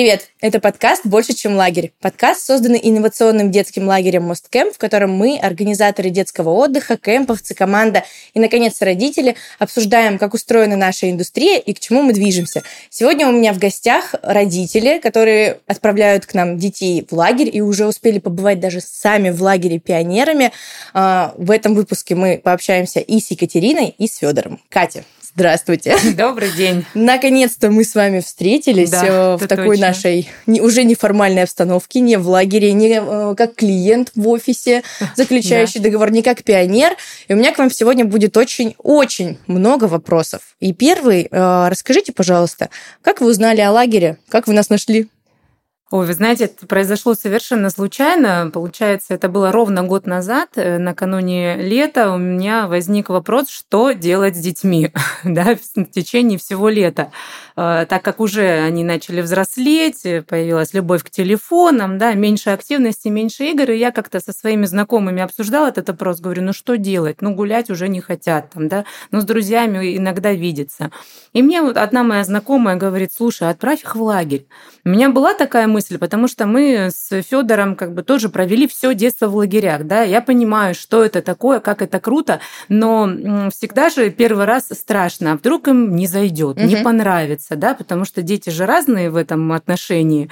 Привет! Это подкаст «Больше, чем лагерь». Подкаст, созданный инновационным детским лагерем «Мосткэмп», в котором мы, организаторы детского отдыха, кемповцы, команда и, наконец, родители, обсуждаем, как устроена наша индустрия и к чему мы движемся. Сегодня у меня в гостях родители, которые отправляют к нам детей в лагерь и уже успели побывать даже сами в лагере пионерами. А, в этом выпуске мы пообщаемся и с Екатериной, и с Федором. Катя, Здравствуйте. Добрый день. Наконец-то мы с вами встретились да, э, в такой точно. нашей уже неформальной обстановке, не в лагере, не э, как клиент в офисе, заключающий да. договор, не как пионер. И у меня к вам сегодня будет очень-очень много вопросов. И первый, э, расскажите, пожалуйста, как вы узнали о лагере, как вы нас нашли? Ой, вы знаете, это произошло совершенно случайно. Получается, это было ровно год назад, э, накануне лета, у меня возник вопрос, что делать с детьми да, в течение всего лета. Э, так как уже они начали взрослеть, э, появилась любовь к телефонам, да, меньше активности, меньше игр, и я как-то со своими знакомыми обсуждала этот вопрос, говорю, ну что делать? Ну гулять уже не хотят, там, да, ну с друзьями иногда видеться. И мне вот одна моя знакомая говорит, слушай, отправь их в лагерь. У меня была такая мысль, потому что мы с Федором как бы тоже провели все детство в лагерях, да, я понимаю, что это такое, как это круто, но всегда же первый раз страшно, а вдруг им не зайдет, угу. не понравится, да, потому что дети же разные в этом отношении,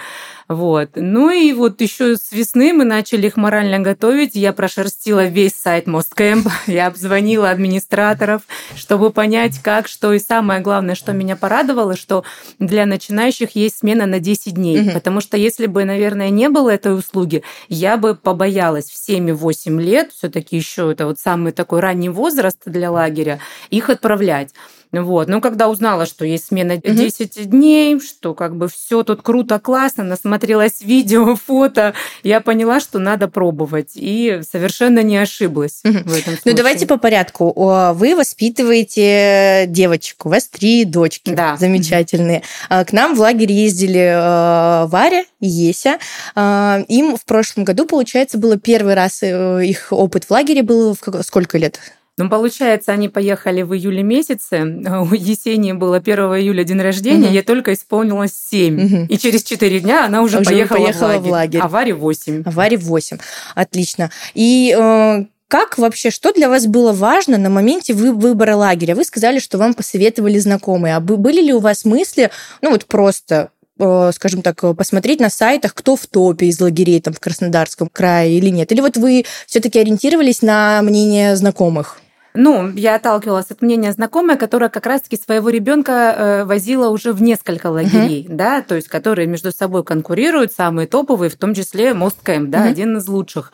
вот. Ну и вот еще с весны мы начали их морально готовить, я прошерстила весь сайт Мосткэмп, я обзвонила администраторов, чтобы понять, как, что, и самое главное, что меня порадовало, что для начинающих есть смена на 10 10 дней. Угу. Потому что если бы, наверное, не было этой услуги, я бы побоялась в 7-8 лет, все-таки еще это вот самый такой ранний возраст для лагеря, их отправлять. Вот. Но когда узнала, что есть смена 10 угу. дней, что как бы все тут круто, классно, насмотрелась видео, фото, я поняла, что надо пробовать. И совершенно не ошиблась угу. в этом случае. Ну, давайте по порядку. Вы воспитываете девочек, у вас три дочки да. замечательные. Угу. К нам в лагерь ездили э, Варя и Еся. Им в прошлом году, получается, было первый раз э, их опыт в лагере был в сколько лет? Ну, получается, они поехали в июле месяце. У Есении было 1 июля день рождения, угу. ей только исполнилось 7. Угу. И через 4 дня она уже, уже поехала, поехала в лагерь. В лагерь. А Варе 8. А Варе 8. Отлично. И э, как вообще, что для вас было важно на моменте вы, выбора лагеря? Вы сказали, что вам посоветовали знакомые. А были ли у вас мысли, ну вот просто э, скажем так, посмотреть на сайтах, кто в топе из лагерей там в Краснодарском крае или нет? Или вот вы все-таки ориентировались на мнение знакомых? Ну, я отталкивалась от мнения знакомой, которая как раз-таки своего ребенка э, возила уже в несколько лагерей, uh-huh. да, то есть которые между собой конкурируют, самые топовые, в том числе Мост Кэмп, да, uh-huh. один из лучших.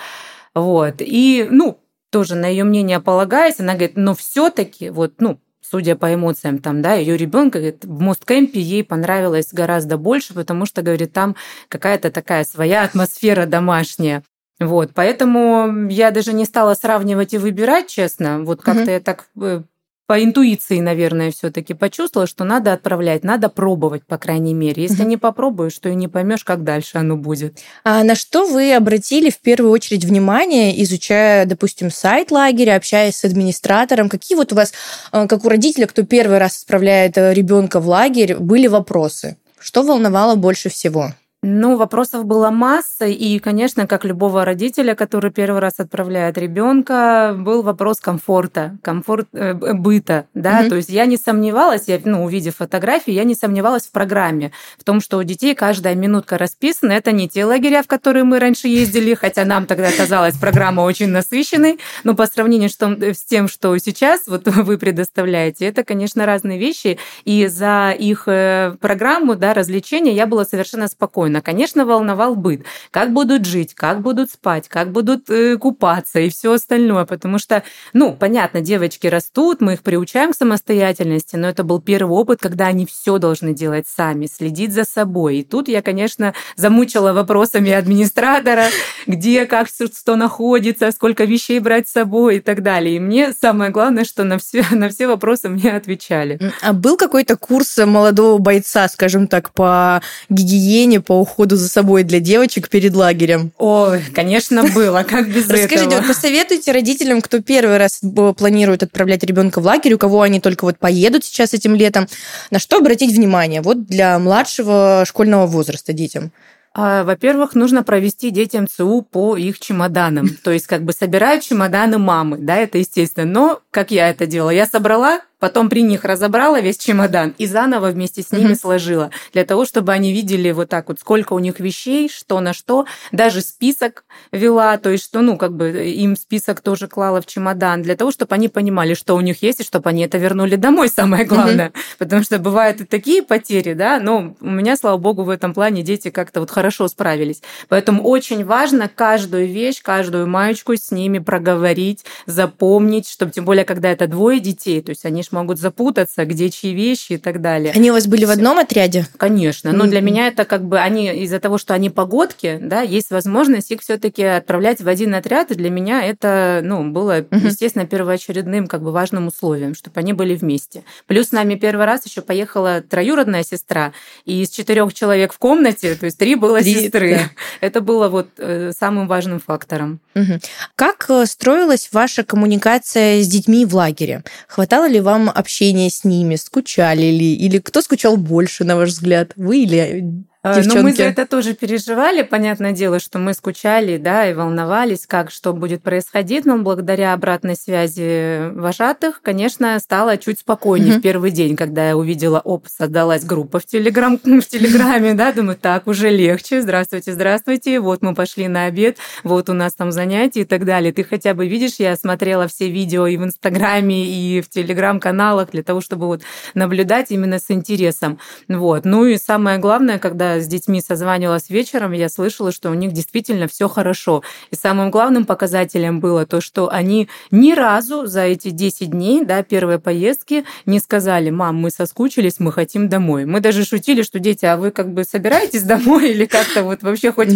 Вот. И, ну, тоже на ее мнение полагаясь, она говорит, но все-таки вот, ну, судя по эмоциям там, да, ее ребенка в Мосткемпе ей понравилось гораздо больше, потому что, говорит, там какая-то такая своя атмосфера домашняя. Вот, поэтому я даже не стала сравнивать и выбирать, честно. Вот как-то угу. я так э, по интуиции, наверное, все-таки почувствовала, что надо отправлять, надо пробовать, по крайней мере. Если угу. не попробуешь, то и не поймешь, как дальше оно будет. А на что вы обратили в первую очередь внимание, изучая, допустим, сайт лагеря, общаясь с администратором? Какие вот у вас, э, как у родителя, кто первый раз отправляет э, ребенка в лагерь, были вопросы? Что волновало больше всего? Ну, вопросов была масса, и, конечно, как любого родителя, который первый раз отправляет ребенка, был вопрос комфорта, комфорт э, быта, да, mm-hmm. то есть я не сомневалась, я, ну, увидев фотографии, я не сомневалась в программе, в том, что у детей каждая минутка расписана, это не те лагеря, в которые мы раньше ездили, хотя нам тогда казалась программа очень насыщенной, но по сравнению с тем, что сейчас вот вы предоставляете, это, конечно, разные вещи, и за их э, программу, да, развлечения я была совершенно спокойна спокойно. Конечно, волновал быт. Как будут жить, как будут спать, как будут э, купаться и все остальное. Потому что, ну, понятно, девочки растут, мы их приучаем к самостоятельности, но это был первый опыт, когда они все должны делать сами, следить за собой. И тут я, конечно, замучила вопросами администратора, где, как, что находится, сколько вещей брать с собой и так далее. И мне самое главное, что на все, на все вопросы мне отвечали. А был какой-то курс молодого бойца, скажем так, по гигиене, по уходу за собой для девочек перед лагерем? Ой, конечно, было. Как без этого? Расскажите, вот посоветуйте родителям, кто первый раз планирует отправлять ребенка в лагерь, у кого они только вот поедут сейчас этим летом, на что обратить внимание вот для младшего школьного возраста детям? А, во-первых, нужно провести детям ЦУ по их чемоданам. То есть как бы собирают чемоданы мамы, да, это естественно. Но как я это делала? Я собрала потом при них разобрала весь чемодан и заново вместе с ними mm-hmm. сложила, для того, чтобы они видели вот так вот, сколько у них вещей, что на что, даже список вела, то есть что, ну, как бы им список тоже клала в чемодан, для того, чтобы они понимали, что у них есть, и чтобы они это вернули домой, самое главное, mm-hmm. потому что бывают и такие потери, да, но у меня, слава богу, в этом плане дети как-то вот хорошо справились, поэтому очень важно каждую вещь, каждую маечку с ними проговорить, запомнить, чтобы тем более, когда это двое детей, то есть они ж могут запутаться, где чьи вещи и так далее. Они у вас были в одном отряде? Конечно. Но для меня это как бы они из-за того, что они погодки, да, есть возможность их все-таки отправлять в один отряд. И для меня это, ну, было, естественно, первоочередным как бы важным условием, чтобы они были вместе. Плюс с нами первый раз еще поехала троюродная сестра, и из четырех человек в комнате, то есть три было три, сестры. Да. Это было вот э, самым важным фактором. Угу. Как э, строилась ваша коммуникация с детьми в лагере? Хватало ли вам общения с ними? Скучали ли? Или кто скучал больше, на ваш взгляд? Вы или Девчонки. А, ну, мы за это тоже переживали, понятное дело, что мы скучали, да, и волновались, как что будет происходить, но благодаря обратной связи вожатых, конечно, стало чуть спокойнее mm-hmm. в первый день, когда я увидела, оп, создалась группа в, телеграм, в Телеграме, да, думаю, так, уже легче, здравствуйте, здравствуйте, вот мы пошли на обед, вот у нас там занятия и так далее. Ты хотя бы видишь, я смотрела все видео и в Инстаграме, и в Телеграм-каналах для того, чтобы вот наблюдать именно с интересом. Вот. Ну и самое главное, когда с детьми созванивалась вечером, я слышала, что у них действительно все хорошо. И самым главным показателем было то, что они ни разу за эти 10 дней, да, первой поездки, не сказали, мам, мы соскучились, мы хотим домой. Мы даже шутили, что дети, а вы как бы собираетесь домой или как-то вот вообще хоть,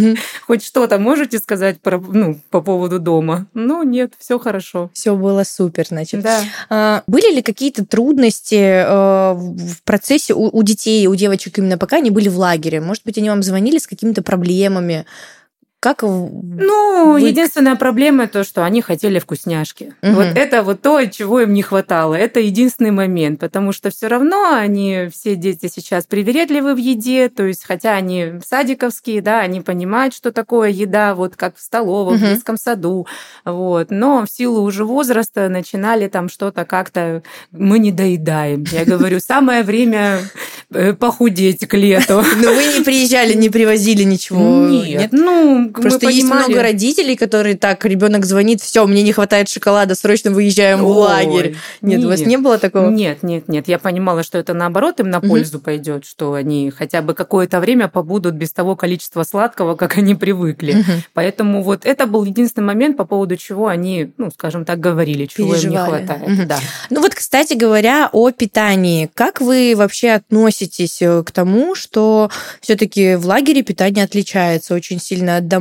хоть что-то можете сказать про, ну, по поводу дома? Ну, нет, все хорошо. Все было супер, значит. Да. А, были ли какие-то трудности э, в процессе у, у детей, у девочек именно пока они были в лагере? Может быть, они вам звонили с какими-то проблемами? Как Ну, вы... единственная проблема то, что они хотели вкусняшки. Угу. Вот это вот то, чего им не хватало. Это единственный момент, потому что все равно они все дети сейчас привередливы в еде, то есть хотя они садиковские, да, они понимают, что такое еда, вот как в столовом, угу. в детском саду, вот. Но в силу уже возраста начинали там что-то как-то мы не доедаем. Я говорю, самое время э, похудеть к лету. Но вы не приезжали, не привозили ничего. Нет, ну Просто мы есть понимали... много родителей, которые так, ребенок звонит, все, мне не хватает шоколада, срочно выезжаем Ой, в лагерь. Нет, нет, у вас не было такого? Нет, нет, нет. Я понимала, что это наоборот им на пользу угу. пойдет, что они хотя бы какое-то время побудут без того количества сладкого, как они привыкли. Угу. Поэтому вот это был единственный момент, по поводу чего они, ну, скажем так, говорили, чего им не хватает. Угу. Да. Ну вот, кстати говоря, о питании. Как вы вообще относитесь э, к тому, что все-таки в лагере питание отличается очень сильно от домашнего,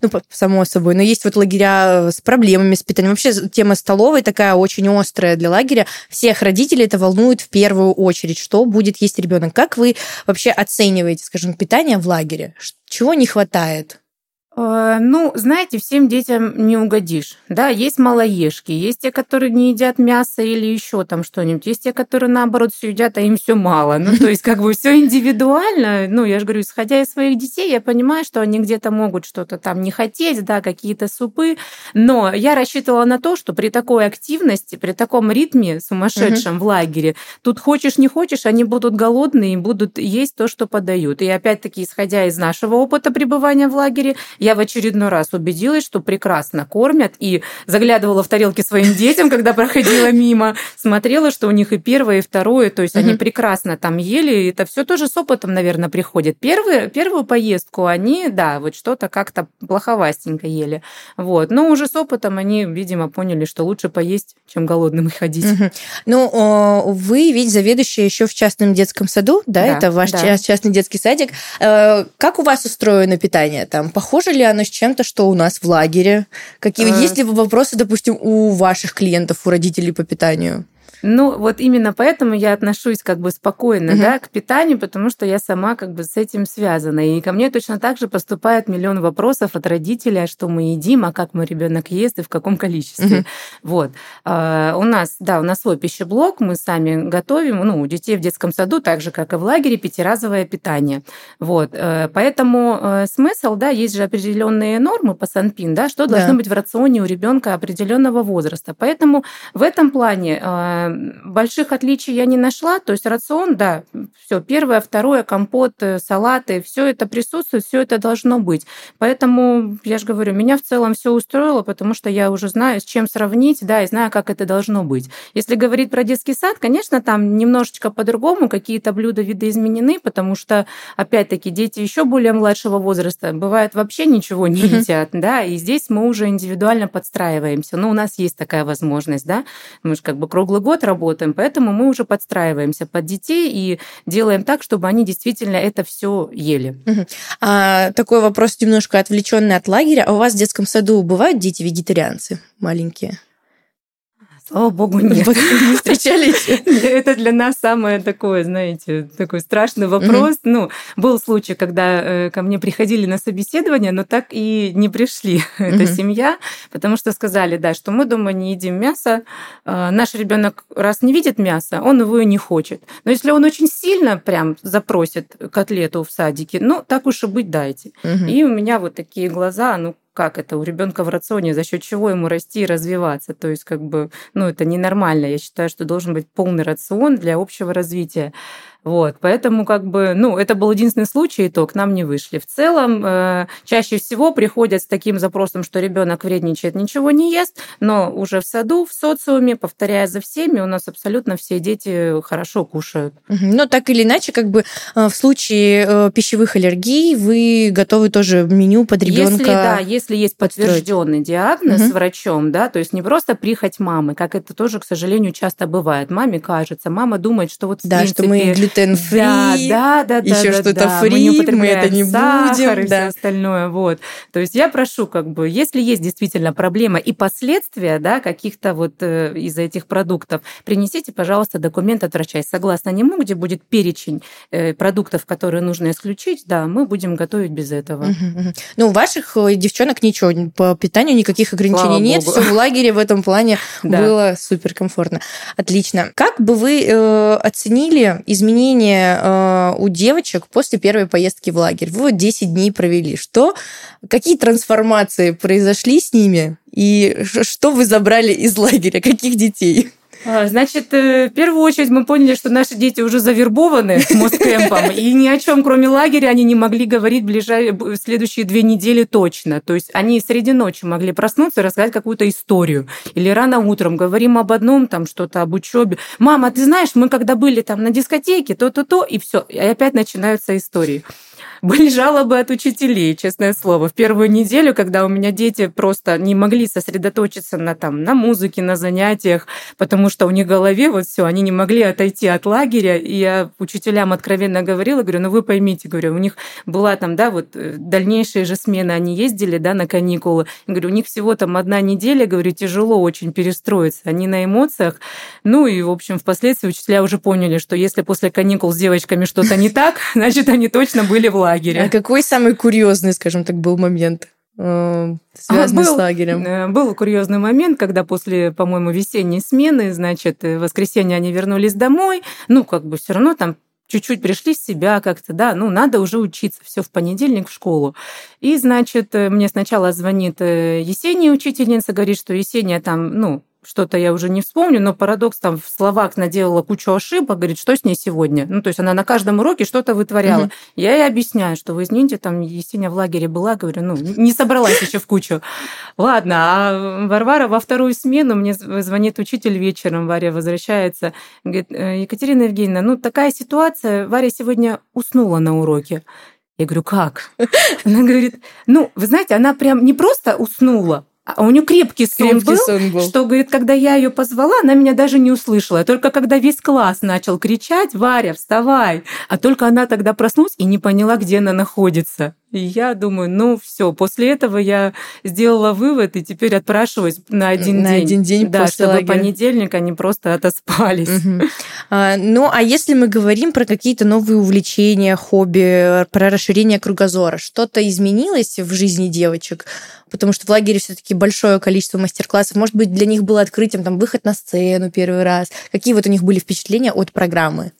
ну, само собой, но есть вот лагеря э, с проблемами с питанием. Вообще тема столовой такая очень острая для лагеря. Всех родителей это волнует в первую очередь, что будет есть ребенок. Как вы вообще оцениваете, скажем, питание в лагере? Чего не хватает? Э, ну, знаете, всем детям не угодишь. Да, есть малоежки, есть те, которые не едят мясо или еще там что-нибудь, есть те, которые наоборот все едят, а им все мало. Ну, то есть, как бы все индивидуально. Ну, я же говорю, исходя из своих детей, я понимаю, что они где-то могут что-то там не хотеть, да, какие-то супы. Но я рассчитывала на то, что при такой активности, при таком ритме сумасшедшем угу. в лагере, тут хочешь, не хочешь, они будут голодные и будут есть то, что подают. И опять-таки, исходя из нашего опыта пребывания в лагере, я в очередной раз убедилась, что прекрасно кормят, и заглядывала в тарелки своим детям, когда проходила мимо, смотрела, что у них и первое, и второе, то есть они прекрасно там ели, и это все тоже с опытом, наверное, приходит. Первую, первую поездку они, да, вот что-то как-то плоховастенько ели, вот, но уже с опытом они, видимо, поняли, что лучше поесть, чем голодным ходить. Ну, вы ведь заведующая еще в частном детском саду, да, да это ваш частный детский садик. Э, как у вас устроено питание там? Похоже Похоже ли оно с чем-то, что у нас в лагере? Какие а... есть ли вопросы, допустим, у ваших клиентов, у родителей по питанию? Ну, вот именно поэтому я отношусь как бы спокойно, угу. да, к питанию, потому что я сама как бы с этим связана. И ко мне точно так же поступает миллион вопросов от родителей, а что мы едим, а как мой ребенок ест и в каком количестве. Угу. Вот. А, у нас, да, у нас свой пищеблок, мы сами готовим, ну, у детей в детском саду, так же, как и в лагере, пятиразовое питание. Вот. Э, поэтому э, смысл, да, есть же определенные нормы по Санпин, да, что должно да. быть в рационе у ребенка определенного возраста. Поэтому в этом плане э, больших отличий я не нашла. То есть рацион, да, все первое, второе, компот, салаты, все это присутствует, все это должно быть. Поэтому, я же говорю, меня в целом все устроило, потому что я уже знаю, с чем сравнить, да, и знаю, как это должно быть. Если говорить про детский сад, конечно, там немножечко по-другому, какие-то блюда видоизменены, потому что, опять-таки, дети еще более младшего возраста, бывает, вообще ничего не едят, да, и здесь мы уже индивидуально подстраиваемся. Но у нас есть такая возможность, да, мы же как бы круглый год работаем, поэтому мы уже подстраиваемся под детей и делаем так, чтобы они действительно это все ели. А, такой вопрос немножко отвлеченный от лагеря. А у вас в детском саду бывают дети-вегетарианцы маленькие? Слава богу, нет. Не встречались? Это для нас самое такое, знаете, такой страшный вопрос. Ну, был случай, когда э, ко мне приходили на собеседование, но так и не пришли эта семья, потому что сказали, да, что мы дома не едим мясо. А, наш ребенок раз не видит мясо, он его и не хочет. Но если он очень сильно прям запросит котлету в садике, ну, так уж и быть дайте. И у меня вот такие глаза, ну, как это у ребенка в рационе, за счет чего ему расти и развиваться. То есть, как бы, ну, это ненормально. Я считаю, что должен быть полный рацион для общего развития. Вот, поэтому как бы, ну, это был единственный случай, и то к нам не вышли. В целом, э, чаще всего приходят с таким запросом, что ребенок вредничает, ничего не ест, но уже в саду, в социуме, повторяя за всеми, у нас абсолютно все дети хорошо кушают. Но так или иначе, как бы э, в случае э, пищевых аллергий вы готовы тоже меню под ребенка. Если да, если есть подтвержденный диагноз угу. врачом, да, то есть не просто прихоть мамы, как это тоже, к сожалению, часто бывает. Маме кажется, мама думает, что вот в да, принципе, что мы глютен-фри, да, да, да, еще да, что-то да. фри, мы, мы это не сахар будем, и да. все остальное, вот. То есть я прошу, как бы, если есть действительно проблема и последствия, да, каких-то вот э, из-за этих продуктов, принесите, пожалуйста, документ от врача. И согласно нему, где будет перечень э, продуктов, которые нужно исключить, да, мы будем готовить без этого. Ну, у ваших э, девчонок ничего, по питанию никаких ограничений Слава нет, все в лагере в этом плане было супер комфортно. Отлично. Как бы вы оценили изменения э, у девочек после первой поездки в лагерь. Вы вот 10 дней провели. Что, какие трансформации произошли с ними? И что вы забрали из лагеря? Каких детей? А, значит, э, в первую очередь мы поняли, что наши дети уже завербованы Мосткэмпом, и ни о чем, кроме лагеря, они не могли говорить в следующие две недели точно. То есть они среди ночи могли проснуться и рассказать какую-то историю. Или рано утром говорим об одном, там что-то об учебе. Мама, ты знаешь, мы когда были там на дискотеке, то-то-то, и все. И опять начинаются истории. Были жалобы от учителей, честное слово. В первую неделю, когда у меня дети просто не могли сосредоточиться на, там, на музыке, на занятиях, потому что у них в голове вот все, они не могли отойти от лагеря. И я учителям откровенно говорила, говорю, ну вы поймите, говорю, у них была там, да, вот э, дальнейшие же смены, они ездили, да, на каникулы. Я говорю, у них всего там одна неделя, говорю, тяжело очень перестроиться. Они на эмоциях. Ну и, в общем, впоследствии учителя уже поняли, что если после каникул с девочками что-то не так, значит, они точно были в лагере лагере. А какой самый курьезный, скажем так, был момент? Э, связанный а, был, с лагерем. Э, был курьезный момент, когда после, по-моему, весенней смены, значит, в воскресенье они вернулись домой, ну, как бы все равно там чуть-чуть пришли в себя как-то, да, ну, надо уже учиться, все в понедельник в школу. И, значит, э, мне сначала звонит Есения учительница, говорит, что Есения там, ну, что-то я уже не вспомню, но парадокс там в словах наделала кучу ошибок, говорит, что с ней сегодня? Ну, то есть она на каждом уроке что-то вытворяла. Угу. Я ей объясняю, что вы извините, там Есения в лагере была, говорю, ну, не собралась еще в кучу. Ладно, а Варвара во вторую смену мне звонит учитель вечером, Варя возвращается, говорит, «Э, Екатерина Евгеньевна, ну, такая ситуация, Варя сегодня уснула на уроке. Я говорю, как? Она говорит, ну, вы знаете, она прям не просто уснула, а у нее крепкий сон, крепкий был, сон был, что, говорит, когда я ее позвала, она меня даже не услышала. Только когда весь класс начал кричать, Варя, вставай, а только она тогда проснулась и не поняла, где она находится. И я думаю, ну все, после этого я сделала вывод и теперь отпрашиваюсь на один на день. один день да, после чтобы лагеря. понедельник они просто отоспались. Мгм. А, Ну, а если мы говорим про какие-то новые увлечения, хобби, про расширение кругозора, что-то изменилось в жизни девочек? Потому что в лагере все-таки большое количество мастер-классов. Может быть, для них было открытием там выход на сцену первый раз. Какие вот у них были впечатления от программы?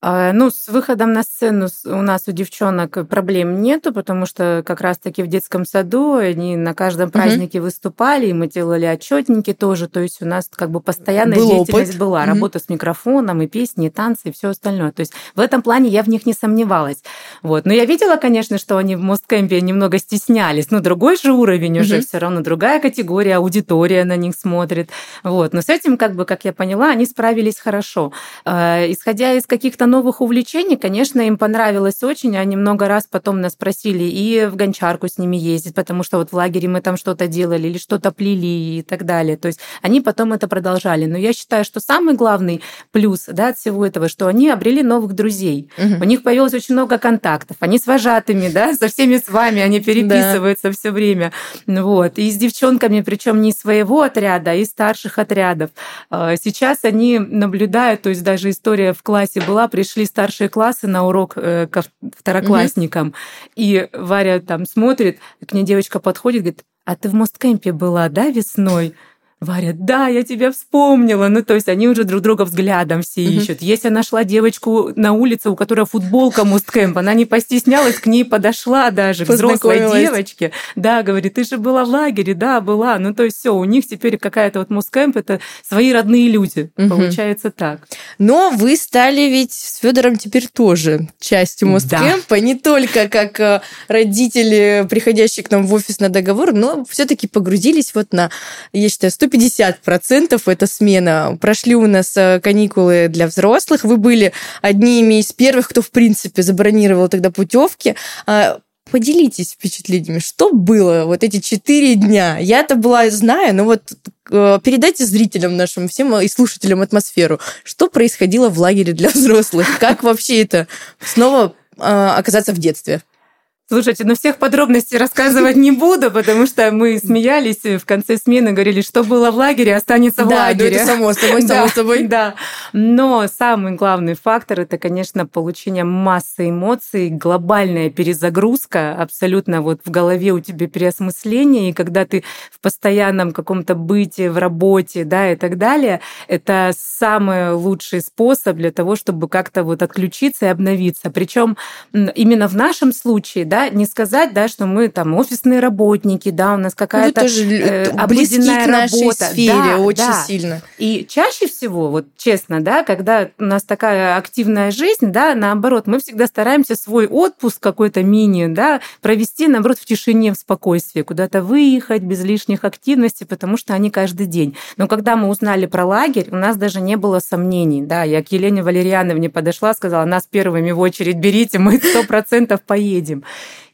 А, Ну, с выходом на сцену у нас у девчонок проблем нету, потому что как раз-таки в детском саду они на каждом празднике выступали, и мы делали отчетники тоже. То есть у нас как бы постоянная Был деятельность опыт. была, Мгм. работа с микрофоном, и песни, и танцы, и все остальное. То есть в этом плане я в них не сомневалась. Вот. Но я видела, конечно, что они в Мосткемпе немного стеснялись. Ну, другой же уровень уже Мгм. все равно, другая категория, аудитория на них смотрит. Вот. Но с этим, как бы, как я поняла, они справились хорошо. Э, Исходя из каких-то новых увлечений, конечно, им понравилось очень. Они много раз потом нас просили и в гончарку с ними ездить, потому что вот в лагере мы там что-то делали или что-то плели и так далее. То есть они потом это продолжали. Но я считаю, что самый главный плюс да, от всего этого, что они обрели новых друзей. Мгм. У них появилось очень много контактов. Они с вожатыми, да, со всеми с вами, они переписываются все время. Вот. И с девчонками, причем не своего отряда, а из старших отрядов. А, Сейчас они наблюдают, то есть даже история в классе была, пришли старшие классы на урок э, ко второклассникам, и Варя там смотрит, к ней девочка подходит, говорит, а ты в MOST Camp е была, да, весной? Варя, да, я тебя вспомнила. Ну, то есть они уже друг друга взглядом все ищут. Если нашла девочку на улице, у которой футболка MOST Camp, она не постеснялась, к ней подошла даже, к взрослой девочке. Да, говорит, ты же была в лагере, да, была. Ну, то есть все, у них теперь какая-то вот MOST Camp, это свои родные люди. Мгм. Получается так. Но вы стали ведь с Федором теперь тоже частью Мосткемпа, не только как э, родители, приходящие к нам в офис на договор, но все-таки погрузились вот на, я считаю, 150% эта смена. Прошли у нас э, каникулы для взрослых, вы были одними из первых, кто, в принципе, забронировал тогда путевки. А, Поделитесь впечатлениями, что было вот эти четыре дня. Я-то была, знаю, но вот э, передайте зрителям нашим, всем и слушателям атмосферу. Что происходило в лагере для взрослых? Как вообще это снова э, оказаться в детстве? Слушайте, ну всех подробностей рассказывать не буду, потому что мы смеялись в конце смены, говорили, что было в лагере, останется в да, ну лагере. это само собой, само Да, собой. Да, но самый главный фактор это, конечно, получение массы эмоций, глобальная перезагрузка, абсолютно вот в голове у тебя переосмысление, и когда ты в постоянном каком-то быте, в работе, да, и так далее, это самый лучший способ для того, чтобы как-то вот отключиться и обновиться. Причем именно в нашем случае, да, не сказать, да, что мы там офисные работники, да, у нас Ну, какая-то тоже э, обыденная к нашей работа. сфере Да, очень да. сильно. И чаще всего, вот честно, да, когда у нас такая активная жизнь, да, наоборот, мы всегда стараемся свой отпуск какой-то мини, да, провести, наоборот, в тишине, в спокойствии, куда-то выехать без лишних активностей, потому что они каждый день. Но когда мы узнали про лагерь, у нас даже не было сомнений, да, я к Елене Валерьяновне подошла, сказала, нас первыми в очередь берите, мы сто процентов поедем.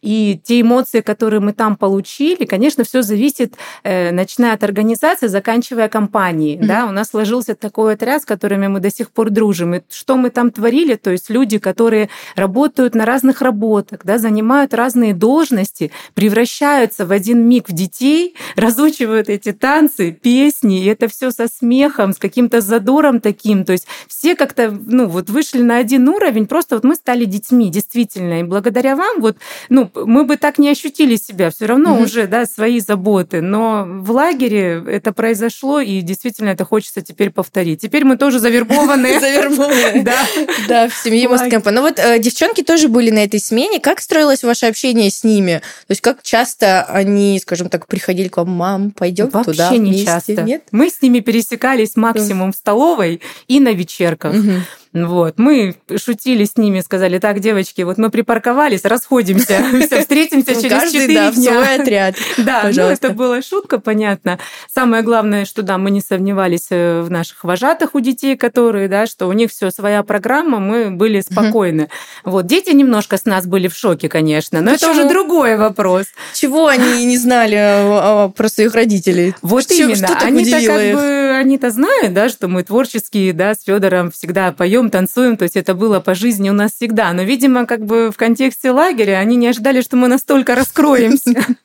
И те эмоции, которые мы там получили, конечно, все зависит, э, начиная от организации, заканчивая компанией. Мгм. Да? У нас сложился такой отряд, с которыми мы до сих пор дружим. И что мы там творили, то есть люди, которые работают на разных работах, да, занимают разные должности, превращаются в один миг в детей, разучивают эти танцы, песни, и это все со смехом, с каким-то задором таким. То есть все как-то, ну, вот вышли на один уровень, просто вот мы стали детьми, действительно. И благодаря вам, вот, ну, мы бы так не ощутили себя, все равно Мгм. уже, да, свои заботы. Но в лагере это произошло, и действительно это хочется теперь повторить. Теперь мы тоже завербованные. Завербованные. Да. Да, в семье Лагерь. Мосткемпа. Ну вот э, девчонки тоже были на этой смене. Как строилось ваше общение с ними? То есть как часто они, скажем так, приходили к вам, мам, пойдем Вообще туда не вместе? часто. Мы с ними пересекались максимум в столовой и на вечерках. Вот. Мы шутили с ними, сказали, так, девочки, вот мы припарковались, расходимся, Всё, встретимся через Каждый, четыре да, в дня. свой отряд. Да, ну это была шутка, понятно. Самое главное, что да, мы не сомневались э, в наших вожатых у детей, которые, да, что у них все своя программа, мы были спокойны. Вот дети немножко с нас были в шоке, конечно, но это уже другой вопрос. Чего они не знали э, про своих родителей? Вот именно. Они-то как бы, они-то знают, да, что мы творческие, да, с Федором всегда поем поем, танцуем, то есть это было по жизни у нас всегда. Но, видимо, как бы в контексте лагеря они не ожидали, что мы настолько раскроемся.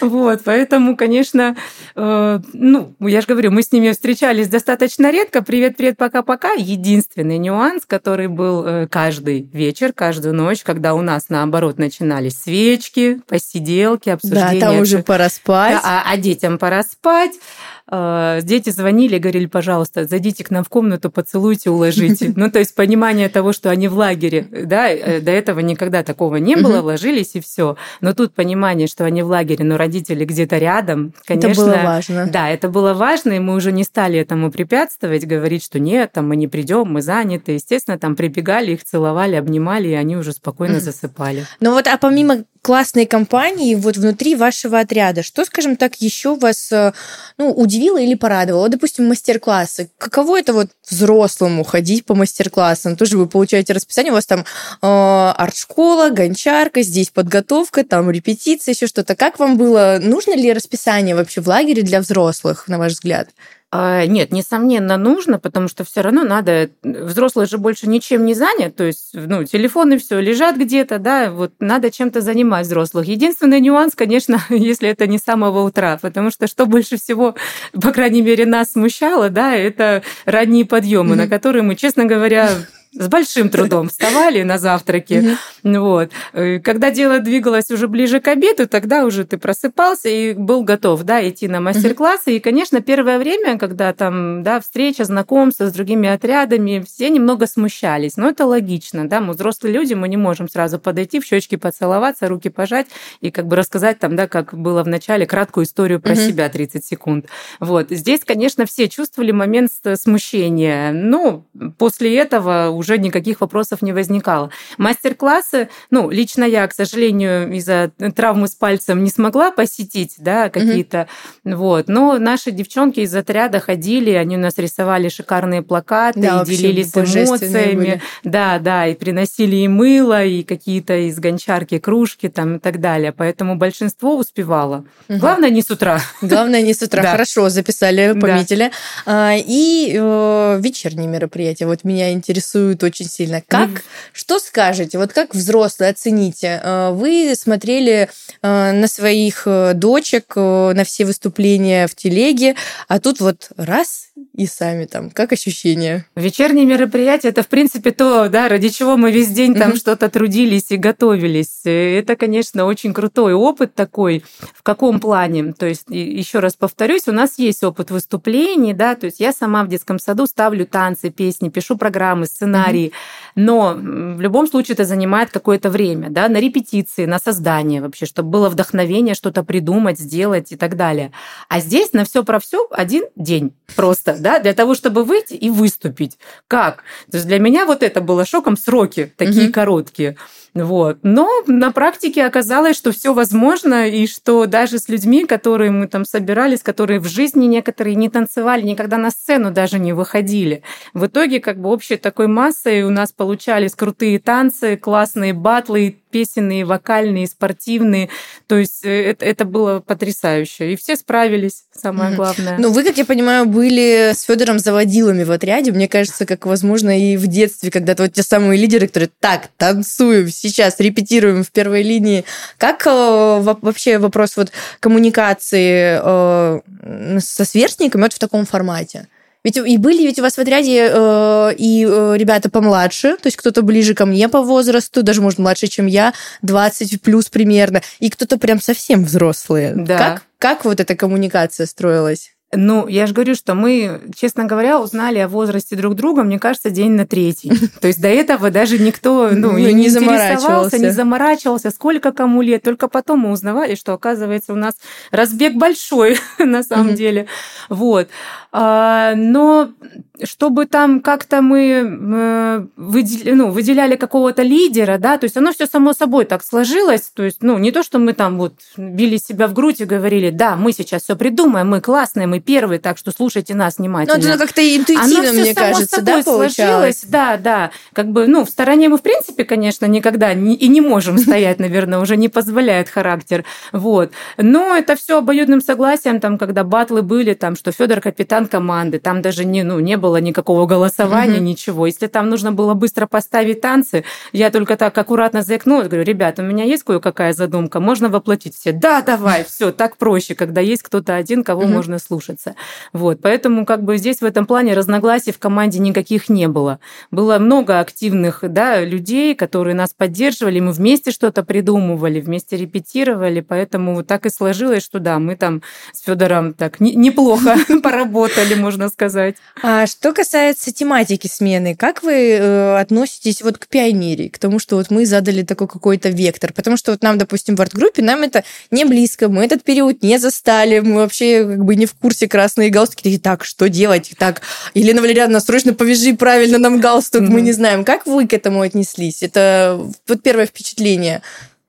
Вот, поэтому, конечно, э, ну, я же говорю, мы с ними встречались достаточно редко. Привет, привет, пока-пока. Единственный нюанс, который был э, каждый вечер, каждую ночь, когда у нас, наоборот, начинались свечки, посиделки, обсуждения. Да, там уже пора спать. Да, а, а детям пора спать. Э, дети звонили, говорили, пожалуйста, зайдите к нам в комнату, поцелуйте, уложите. Ну, то есть понимание того, что они в лагере, да, э, до этого никогда такого не было, ложились и все. Но тут понимание, что они в лагере, но родители где-то рядом, конечно. Это было важно. Да, это было важно, и мы уже не стали этому препятствовать, говорить, что нет, там мы не придем, мы заняты. Естественно, там прибегали, их целовали, обнимали, и они уже спокойно засыпали. Ну вот, а помимо классной компании вот внутри вашего отряда, что, скажем так, еще вас э, ну, удивило или порадовало? Допустим, мастер-классы. Каково это вот взрослому ходить по мастер-классам? Тоже вы получаете расписание, у вас там э, арт-школа, гончарка, здесь подготовка, там репетиция, еще что-то. Как вам было? Нужно ли расписание вообще в лагере для взрослых, на ваш взгляд? А, нет, несомненно, нужно, потому что все равно надо. Взрослый же больше ничем не занят, то есть, ну, телефоны все лежат где-то, да, вот надо чем-то занимать взрослых. Единственный нюанс, конечно, если это не с самого утра, потому что что больше всего, по крайней мере, нас смущало, да, это ранние подъемы, mm-hmm. на которые мы, честно говоря, с большим трудом вставали на завтраки. Вот. Э, когда дело двигалось уже ближе к обеду, тогда уже ты просыпался и был готов да, идти на мастер-классы. И, конечно, первое время, когда там да, встреча, знакомство с другими отрядами, все немного смущались. Но это логично. Да? Мы взрослые люди, мы не можем сразу подойти, в щечки поцеловаться, руки пожать и как бы рассказать там, да, как было в начале, краткую историю про себя 30 секунд. Вот. Здесь, конечно, все чувствовали момент смущения. Ну, после этого уже никаких вопросов не возникало. Мастер-классы, ну, лично я, к сожалению, из-за травмы с пальцем не смогла посетить, да, какие-то, угу. вот. Но наши девчонки из отряда ходили, они у нас рисовали шикарные плакаты, да, делились эмоциями, были. да, да, и приносили и мыло, и какие-то из гончарки кружки там и так далее. Поэтому большинство успевало. Угу. Главное не с утра. Главное не с утра. Хорошо, записали, пометили. Да. И э, вечерние мероприятия. Вот меня интересует интересует очень сильно. Как, mm. что скажете, вот как взрослые оцените? Э, вы смотрели э, на своих э, дочек, на все выступления в телеге, а тут вот раз и сами там. Как ощущения? Вечерние мероприятия это, в принципе, то, да, ради чего мы весь день там mm-hmm. что-то трудились и готовились. Это, конечно, очень крутой опыт такой. В каком плане? То есть, еще раз повторюсь, у нас есть опыт выступлений, да, то есть я сама в детском саду ставлю танцы, песни, пишу программы, сценарии, mm-hmm. но в любом случае это занимает какое-то время, да, на репетиции, на создание вообще, чтобы было вдохновение что-то придумать, сделать и так далее. А здесь на все про все один день просто, да, для того, чтобы выйти и выступить. Как? То есть для меня вот это было шоком сроки такие угу. короткие. Вот. Но на практике оказалось, что все возможно, и что даже с людьми, которые мы там собирались, которые в жизни некоторые не танцевали, никогда на сцену даже не выходили. В итоге как бы общей такой массой у нас получались крутые танцы, классные батлы, песенные, вокальные, спортивные. То есть э, это, это было потрясающе. И все справились, самое главное. Ну, вы, как я понимаю, были с Федором заводилами в отряде. Мне кажется, как возможно и в детстве, когда-то вот те самые лидеры, которые так, танцуем, сейчас репетируем в первой линии. Как э, вообще вопрос вот коммуникации э, со сверстниками вот в таком формате? Ведь и были ведь у вас в отряде э, и э, ребята помладше, то есть кто-то ближе ко мне по возрасту, даже, может, младше, чем я, 20 плюс примерно, и кто-то прям совсем взрослые. Да. Как, как вот эта коммуникация строилась? Ну, я же говорю, что мы, честно говоря, узнали о возрасте друг друга, мне кажется, день на третий. То есть до этого даже никто ну, ну не, не заморачивался, не заморачивался, сколько кому лет. Только потом мы узнавали, что, оказывается, у нас разбег большой на самом деле. Вот. А, но чтобы там как-то мы э, выделяли, ну, выделяли какого-то лидера, да, то есть оно все само собой так сложилось, то есть, ну, не то, что мы там вот били себя в грудь и говорили, да, мы сейчас все придумаем, мы классные, мы первые, так что слушайте нас внимательно. Ну, это как-то интуитивно, оно мне само кажется, собой да, сложилось, да, да, как бы, ну, в стороне мы, в принципе, конечно, никогда не, и не можем стоять, наверное, уже не позволяет характер, вот, но это все обоюдным согласием, там, когда батлы были, там, что Федор капитан команды, там даже не, ну, не было было никакого голосования, угу. ничего. Если там нужно было быстро поставить танцы, я только так аккуратно заикнулась, говорю, ребят, у меня есть кое-какая задумка, можно воплотить все. Да, давай, все, так проще, когда есть кто-то один, кого угу. можно слушаться. Вот, поэтому как бы здесь в этом плане разногласий в команде никаких не было. Было много активных да, людей, которые нас поддерживали, мы вместе что-то придумывали, вместе репетировали, поэтому вот так и сложилось, что да, мы там с Федором так неплохо поработали, можно сказать. Что касается тематики смены, как вы э, относитесь вот к пионерии, к тому, что вот мы задали такой какой-то вектор? Потому что вот нам, допустим, в арт-группе нам это не близко, мы этот период не застали, мы вообще как бы не в курсе красные галстуки. Такие, так, что делать? Так, Елена Валерьяновна, срочно повяжи правильно нам галстук, мы не знаем. Как вы к этому отнеслись? Это вот первое впечатление.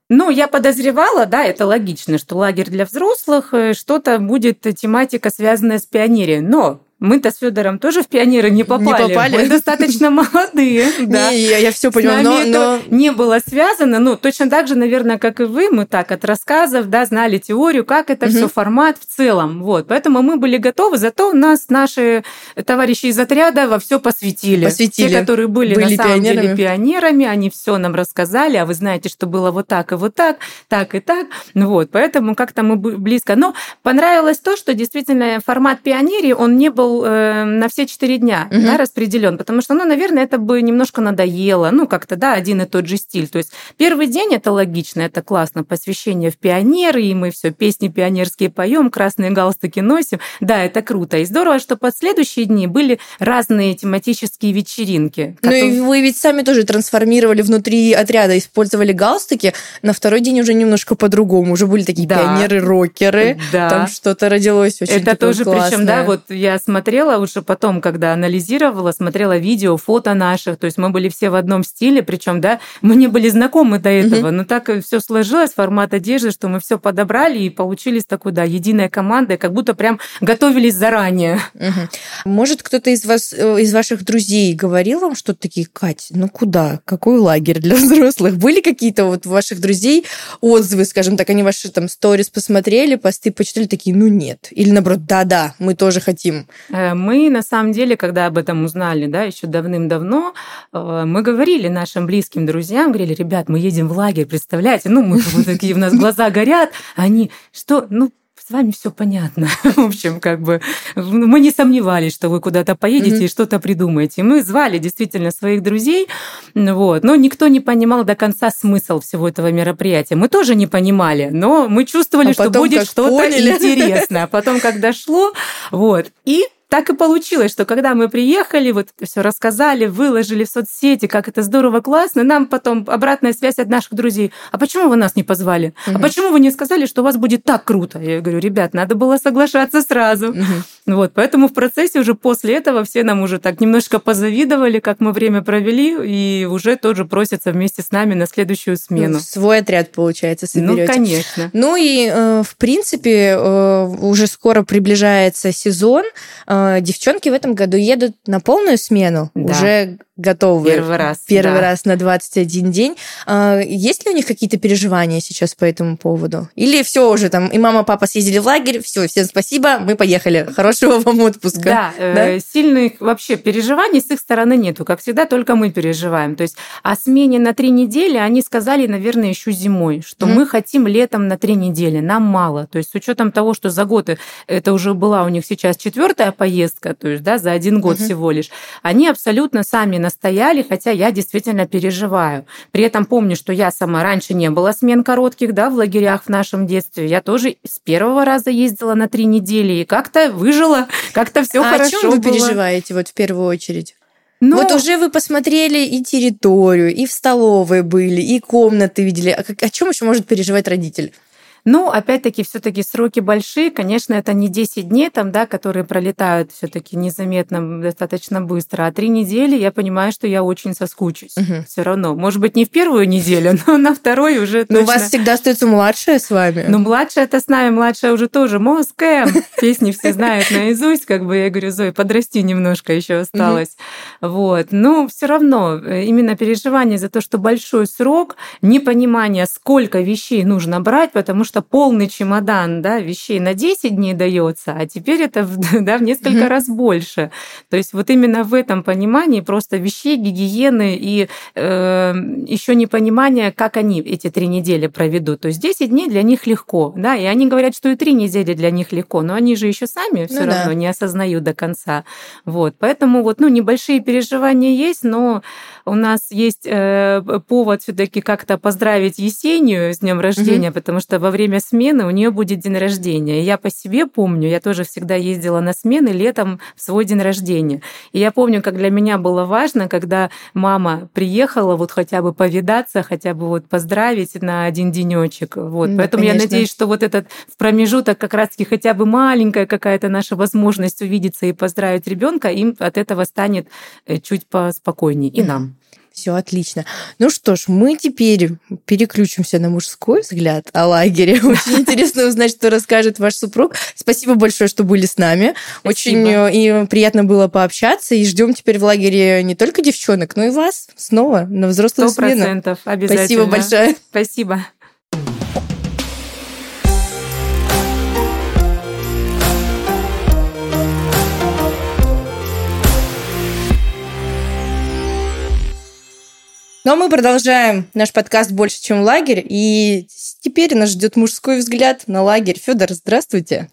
Ну, я подозревала, да, это логично, что лагерь для взрослых, э, что-то будет тематика, связанная с пионерией. Но мы-то с Федором тоже в пионеры не попали. Не попали. Мы достаточно молодые. Да. Не, я, я все понимаю, но, но... не было связано. Ну, точно так же, наверное, как и вы, мы так от рассказов, да, знали теорию, как это угу. все формат в целом. Вот. Поэтому мы были готовы, зато нас наши товарищи из отряда во все посвятили. Посвятили. Те, которые были, были на самом пионерами. деле пионерами, они все нам рассказали, а вы знаете, что было вот так и вот так, так и так. Ну вот, поэтому как-то мы близко. Но понравилось то, что действительно формат пионерии, он не был был э, на все четыре дня угу. да, распределен, потому что, ну, наверное, это бы немножко надоело, ну, как-то, да, один и тот же стиль. То есть первый день это логично, это классно, посвящение в пионеры, и мы все песни пионерские поем, красные галстуки носим. Да, это круто. И здорово, что под следующие дни были разные тематические вечеринки. Ну которые... и вы ведь сами тоже трансформировали внутри отряда, использовали галстуки. На второй день уже немножко по-другому. Уже были такие да. пионеры-рокеры. Да. Там что-то родилось очень Это тоже, причем, да, вот я смотрю смотрела уже потом, когда анализировала, смотрела видео, фото наших, то есть мы были все в одном стиле, причем, да, мы не были знакомы до этого, угу. но так все сложилось, формат одежды, что мы все подобрали и получились такой, да, единая команда, как будто прям готовились заранее. Угу. Может, кто-то из вас, э, из ваших друзей говорил вам что-то такие, Кать, ну куда, какой лагерь для взрослых? Были какие-то вот ваших друзей отзывы, скажем так, они ваши там сторис посмотрели, посты почитали, такие, ну нет. Или наоборот, да-да, мы тоже хотим. Э, мы, на самом деле, когда об этом узнали, да, еще давным-давно, э, мы говорили нашим близким друзьям, говорили, ребят, мы едем в лагерь, представляете? Ну, мы такие, у нас глаза горят, они, что, ну, вами все понятно. В общем, как бы мы не сомневались, что вы куда-то поедете mm-hmm. и что-то придумаете. Мы звали действительно своих друзей, вот, но никто не понимал до конца смысл всего этого мероприятия. Мы тоже не понимали, но мы чувствовали, а что будет что-то интересное. А потом, как дошло, вот, и так и получилось, что когда мы приехали, вот все рассказали, выложили в соцсети, как это здорово, классно, нам потом обратная связь от наших друзей. А почему вы нас не позвали? Угу. А почему вы не сказали, что у вас будет так круто? Я говорю, ребят, надо было соглашаться сразу. Угу. Вот, поэтому в процессе уже после этого все нам уже так немножко позавидовали, как мы время провели, и уже тоже просятся вместе с нами на следующую смену. Свой отряд, получается, соберете. Ну, конечно. Ну и, э, в принципе, э, уже скоро приближается сезон, э, Э, девчонки в этом году едут на полную смену, да. уже готовы. Первый раз. Первый да. раз на 21 день. А, есть ли у них какие-то переживания сейчас по этому поводу? Или все уже там, и мама, папа съездили в лагерь, все, всем спасибо, мы поехали. Хорошего вам отпуска. Да, э, да? Э, сильных вообще переживаний с их стороны нету. Как всегда, только мы переживаем. То есть о смене на три недели они сказали, наверное, еще зимой, что mm-hmm. мы хотим летом на три недели, нам мало. То есть с учетом того, что за год это уже была у них сейчас четвертая поездка, то есть да, за один год mm-hmm. всего лишь, они абсолютно сами настояли, хотя я действительно переживаю. При этом помню, что я сама раньше не было смен коротких, да, в лагерях в нашем детстве. Я тоже с первого раза ездила на три недели и как-то выжила, как-то все а хорошо о чем вы было. переживаете вот в первую очередь? Но... Вот уже вы посмотрели и территорию, и в столовой были, и комнаты видели. О, о чем еще может переживать родитель? Ну, опять-таки, все-таки сроки большие. Конечно, это не 10 дней, там, да, которые пролетают все-таки незаметно, достаточно быстро. А три недели я понимаю, что я очень соскучусь. Угу. Все равно. Может быть, не в первую неделю, но на второй уже Но точно... у вас всегда остается младшая с вами. Ну, младшая это с нами, младшая уже тоже. Москэм. Песни все знают наизусть, как бы я говорю, Зой, подрасти немножко еще осталось. Вот. Но все равно э, именно переживание за то, что большой срок, непонимание, сколько вещей нужно брать, потому что что полный чемодан да, вещей на 10 дней дается, а теперь это да, в несколько mm-hmm. раз больше. То есть вот именно в этом понимании просто вещей, гигиены и э, еще непонимание, как они эти три недели проведут. То есть 10 дней для них легко, да, и они говорят, что и три недели для них легко, но они же еще сами все ну, равно да. не осознают до конца. Вот, поэтому вот, ну, небольшие переживания есть, но у нас есть э, повод все-таки как-то поздравить Есению с днем рождения, угу. потому что во время смены у нее будет день рождения. я по себе помню, я тоже всегда ездила на смены летом в свой день рождения. И я помню, как для меня было важно, когда мама приехала вот хотя бы повидаться, хотя бы вот поздравить на один денечек. Вот. Да, Поэтому конечно. я надеюсь, что вот этот в промежуток как раз-таки хотя бы маленькая какая-то наша возможность увидеться и поздравить ребенка, им от этого станет э, чуть поспокойнее. И нам. Все отлично. Ну что ж, мы теперь переключимся на мужской взгляд о лагере. Очень интересно узнать, что расскажет ваш супруг. Спасибо большое, что были с нами. Очень э, и приятно было пообщаться. И ждем теперь в лагере не только девчонок, но и вас снова на взрослую 100% смену. процентов, обязательно. Спасибо большое. Спасибо. Но мы продолжаем наш подкаст «Больше, чем лагерь». И теперь нас ждет мужской взгляд на лагерь. Федор, здравствуйте.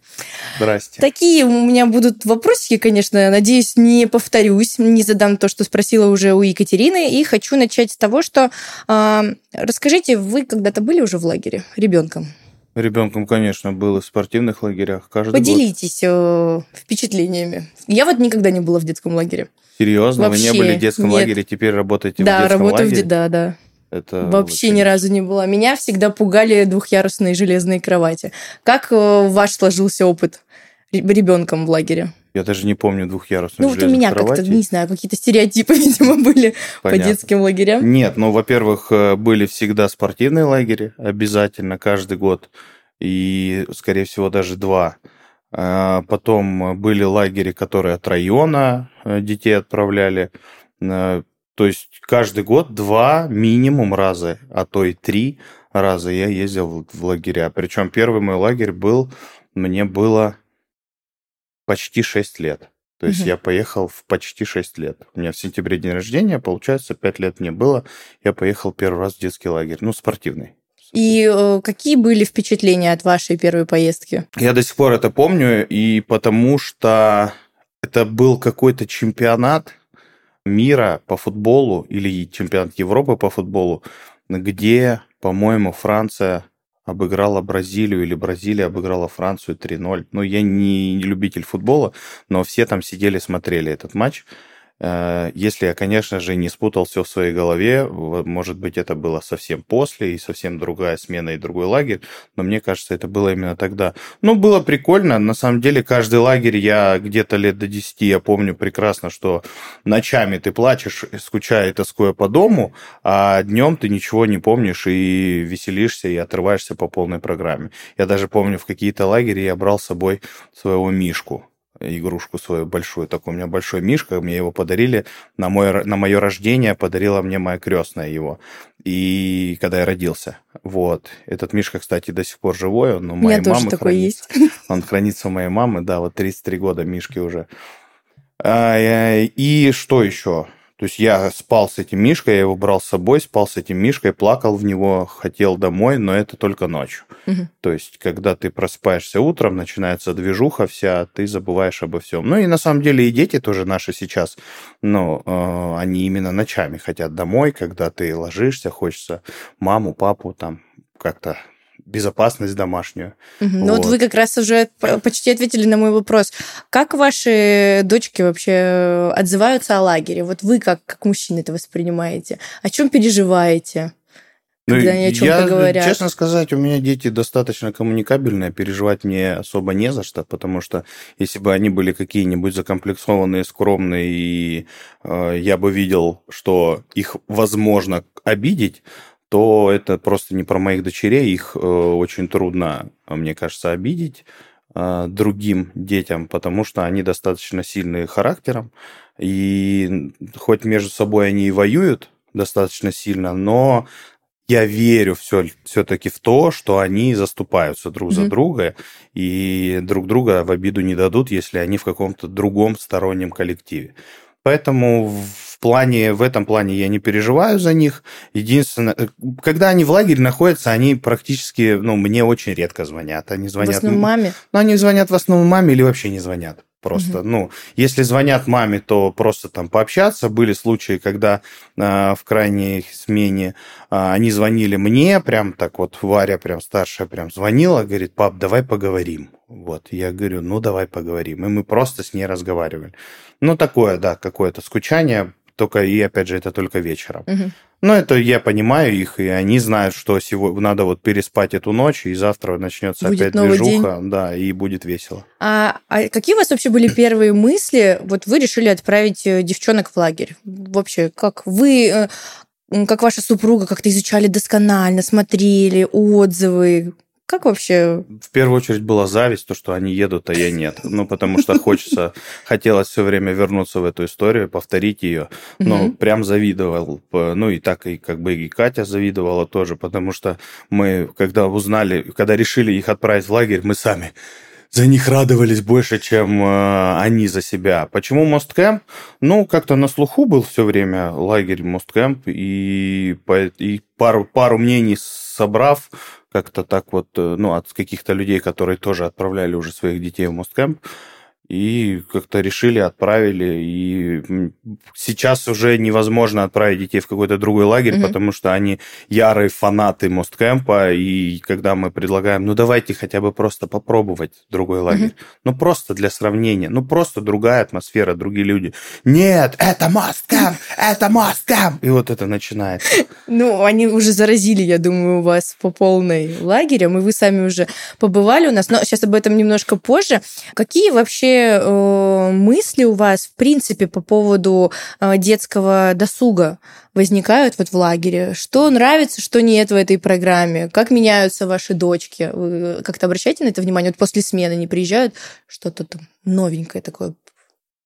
Здрасте. Такие у меня будут вопросики, конечно. Надеюсь, не повторюсь, не задам то, что спросила уже у Екатерины. И хочу начать с того, что э, расскажите, вы когда-то были уже в лагере ребенком? Ребенком, конечно, был в спортивных лагерях. Каждый Поделитесь год. впечатлениями. Я вот никогда не была в детском лагере. Серьезно? Вообще, Вы не были в детском нет. лагере, теперь работаете да, в детском работаю лагере? В, да, да. Это Вообще очень... ни разу не была. Меня всегда пугали двухъярусные железные кровати. Как э, ваш сложился опыт ребенком в лагере? Я даже не помню двухъярусных Ну, вот у меня как-то, не знаю, какие-то стереотипы, видимо, были Понятно. по детским лагерям. Нет, ну, во-первых, э, были всегда спортивные лагеря, обязательно, каждый год. И, скорее всего, даже два. А потом были лагеря, которые от района э, детей отправляли. Э, то есть каждый год два минимум раза, а то и три раза я ездил в лагеря. Причем первый мой лагерь был, мне было почти 6 лет. То есть угу. я поехал в почти 6 лет. У меня в сентябре день рождения, получается, 5 лет мне было. Я поехал первый раз в детский лагерь, ну, спортивный. И э, какие были впечатления от вашей первой поездки? Я до сих пор это помню, и потому что это был какой-то чемпионат мира по футболу или чемпионат Европы по футболу, где, по-моему, Франция обыграла Бразилию или Бразилия обыграла Францию 3-0. Ну, я не, не любитель футбола, но все там сидели, смотрели этот матч. Э, если я, конечно же, не спутал все в своей голове, может быть, это было совсем после и совсем другая смена и другой лагерь, но мне кажется, это было именно тогда. Ну, было прикольно. На самом деле, каждый лагерь я где-то лет до 10, я помню прекрасно, что ночами ты плачешь, скучая и тоскуя по дому, а днем ты ничего не помнишь и веселишься, и отрываешься по полной программе. Я даже помню, в какие-то лагеря я брал с собой своего Мишку игрушку свою большую. Такой у меня большой мишка, мне его подарили на, мой, на мое рождение, подарила мне моя крестная его. И когда я родился. Вот. Этот мишка, кстати, до сих пор живой, он у моей мамы хранится. есть. Он хранится у моей мамы, да, вот 33 года мишки уже. А, и что еще? То есть я спал с этим мишкой, я его брал с собой, спал с этим мишкой, плакал в него, хотел домой, но это только ночью. Угу. То есть, когда ты просыпаешься утром, начинается движуха вся, ты забываешь обо всем. Ну и на самом деле и дети тоже наши сейчас, ну, э, они именно ночами хотят домой, когда ты ложишься, хочется маму, папу там как-то безопасность домашнюю. Угу. Вот. Ну вот вы как раз уже почти ответили на мой вопрос. Как ваши дочки вообще отзываются о лагере? Вот вы как, как мужчина это воспринимаете? О чем переживаете? Ну, когда они о чем-то говорят. Честно сказать, у меня дети достаточно коммуникабельные, переживать мне особо не за что, потому что если бы они были какие-нибудь закомплексованные, скромные, и э, я бы видел, что их возможно обидеть, то это просто не про моих дочерей. Их э, очень трудно, мне кажется, обидеть э, другим детям, потому что они достаточно сильные характером. И хоть между собой они и воюют достаточно сильно, но я верю все, все-таки в то, что они заступаются друг mm-hmm. за друга и друг друга в обиду не дадут, если они в каком-то другом стороннем коллективе. Поэтому в плане, в этом плане я не переживаю за них. Единственное, э, когда они в лагере находятся, они практически, ну, мне очень редко звонят. Они звонят... В основном маме? Ну, они звонят в основном маме или вообще не звонят. Просто, угу. ну, если звонят маме, то просто там пообщаться. Были случаи, когда э, в крайней смене э, они звонили мне, прям так вот, Варя прям старшая прям звонила, говорит, пап, давай поговорим. Вот, я говорю, ну, давай поговорим. И мы просто с ней разговаривали. Ну, такое, да, какое-то скучание, только и, опять же, это только вечером. Угу. Ну, это я понимаю их, и они знают, что сегодня надо вот переспать эту ночь, и завтра начнется будет опять движуха, день. да, и будет весело. А, а какие у вас вообще были первые мысли? Вот вы решили отправить э, девчонок в лагерь. Вообще, как вы, э, как ваша супруга как-то изучали досконально, смотрели отзывы? Как вообще? В первую очередь была зависть, то, что они едут, а я нет. Ну, потому что хочется, хотелось все время вернуться в эту историю, повторить ее. Но угу. прям завидовал. Ну, и так и как бы и Катя завидовала тоже, потому что мы, когда узнали, когда решили их отправить в лагерь, мы сами за них радовались больше, чем э, они за себя. Почему Мосткэмп? Ну, как-то на слуху был все время лагерь Мосткэмп, и, и пару, пару мнений собрав, как-то так вот, э, ну, от каких-то людей, которые тоже отправляли уже своих детей в Мосткэмп, и как-то решили, отправили. И сейчас уже невозможно отправить детей в какой-то другой лагерь, угу. потому что они ярые фанаты Мосткэмпа. И когда мы предлагаем, ну давайте хотя бы просто попробовать другой лагерь. Угу. Ну просто для сравнения. Ну просто другая атмосфера, другие люди. Нет, это Мосткэмп, это Мосткэмп. И вот это начинается. Ну, они уже заразили, я думаю, у вас по полной лагерем, и вы сами уже побывали у нас. Но сейчас об этом немножко позже. Какие вообще э, мысли у вас, в принципе, по поводу э, детского досуга возникают вот в лагере? Что нравится, что нет в этой программе? Как меняются ваши дочки? Вы как-то обращаете на это внимание? Вот после смены они приезжают, что-то там новенькое такое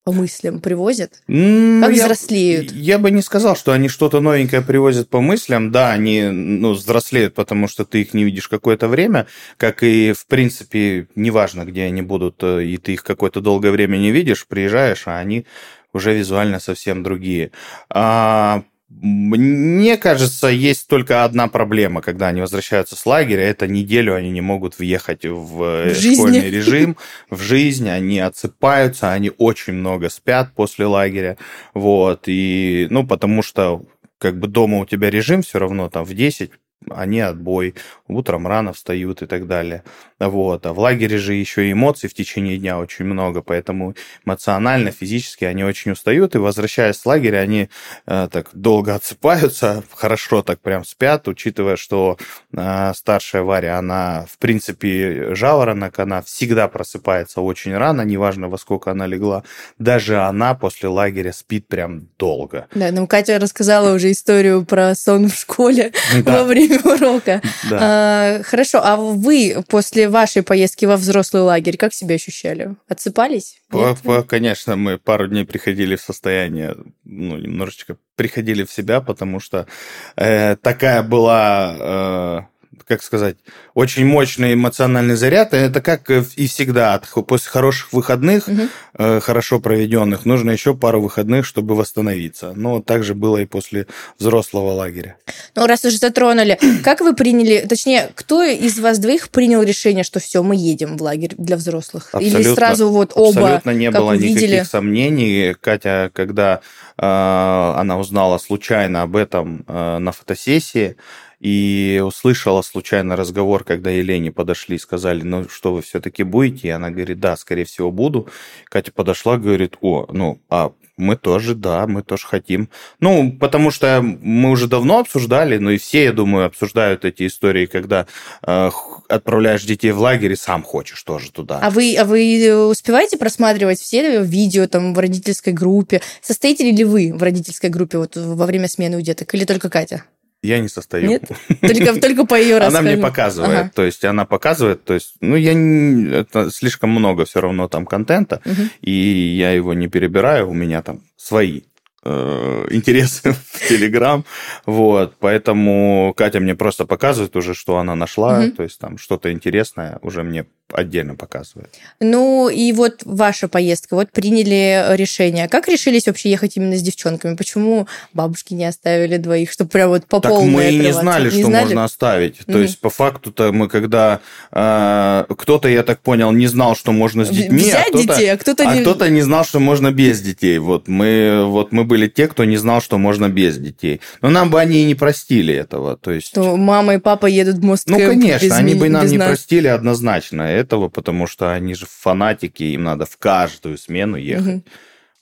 по мыслям привозят? Как я, взрослеют? Я бы не сказал, что они что-то новенькое привозят по мыслям. Да, они ну, взрослеют, потому что ты их не видишь какое-то время, как и, в принципе, неважно, где они будут, э, и ты их какое-то долгое время не видишь, приезжаешь, а они уже визуально совсем другие. А мне кажется, есть только одна проблема, когда они возвращаются с лагеря. Это неделю они не могут въехать в, э, в школьный режим, в жизнь. Они отсыпаются, они очень много спят после лагеря. Вот. И, ну, потому что как бы дома у тебя режим все равно там в 10 они отбой, утром рано встают и так далее. Вот. А в лагере же еще и эмоций в течение дня очень много, поэтому эмоционально, физически они очень устают, и возвращаясь с лагеря, они э, так долго отсыпаются, хорошо так прям спят, учитывая, что э, старшая Варя, она в принципе жаворонок, она всегда просыпается очень рано, неважно во сколько она легла, даже она после лагеря спит прям долго. Да, нам Катя рассказала уже историю про сон в школе да. во время урока. Да. А, хорошо, а вы после вашей поездки во взрослый лагерь как себя ощущали? Отсыпались? По, по, конечно, мы пару дней приходили в состояние, ну, немножечко приходили в себя, потому что э, такая была... Э, как сказать, очень мощный эмоциональный заряд. Это как и всегда, после хороших выходных, угу. хорошо проведенных, нужно еще пару выходных, чтобы восстановиться. Но также было и после взрослого лагеря. Ну, раз уже затронули, как вы приняли, точнее, кто из вас двоих принял решение, что все, мы едем в лагерь для взрослых? Абсолютно, Или сразу вот оба? Абсолютно не было увидели? никаких сомнений. Катя, когда э, она узнала случайно об этом э, на фотосессии, и услышала случайно разговор, когда Елене подошли и сказали, ну что вы все-таки будете? И она говорит, да, скорее всего буду. Катя подошла, говорит, о, ну, а мы тоже, да, мы тоже хотим. Ну, потому что мы уже давно обсуждали, ну и все, я думаю, обсуждают эти истории, когда э, отправляешь детей в лагерь и сам хочешь тоже туда. А вы, а вы успеваете просматривать все видео там в родительской группе? Состоите ли вы в родительской группе вот во время смены у деток или только Катя? Я не состою. Нет? Только, только по ее рассказам. Она мне показывает. Ага. То есть она показывает, то есть, ну, я не, это слишком много все равно там контента, угу. и я его не перебираю, у меня там свои э, интересы. Телеграм. Вот, поэтому Катя мне просто показывает уже, что она нашла, то есть там что-то интересное уже мне отдельно показывает. Ну и вот ваша поездка, вот приняли решение. Как решились вообще ехать именно с девчонками? Почему бабушки не оставили двоих, чтобы прям вот по так полной мы и не знали, что знали? можно оставить. То Мгм. есть по факту-то мы когда э, кто-то, я так понял, не знал, что можно с детьми, а Взять кто-то, детей, а кто-то а не... кто-то не знал, что можно без детей. Вот мы, вот мы были те, кто не знал, что можно без детей. Но нам бы они и не простили этого. То есть, Что мама и папа едут в мост ну, конечно, они бы нам не нас. простили однозначно этого, потому что они же фанатики, им надо в каждую смену ехать. Мгм.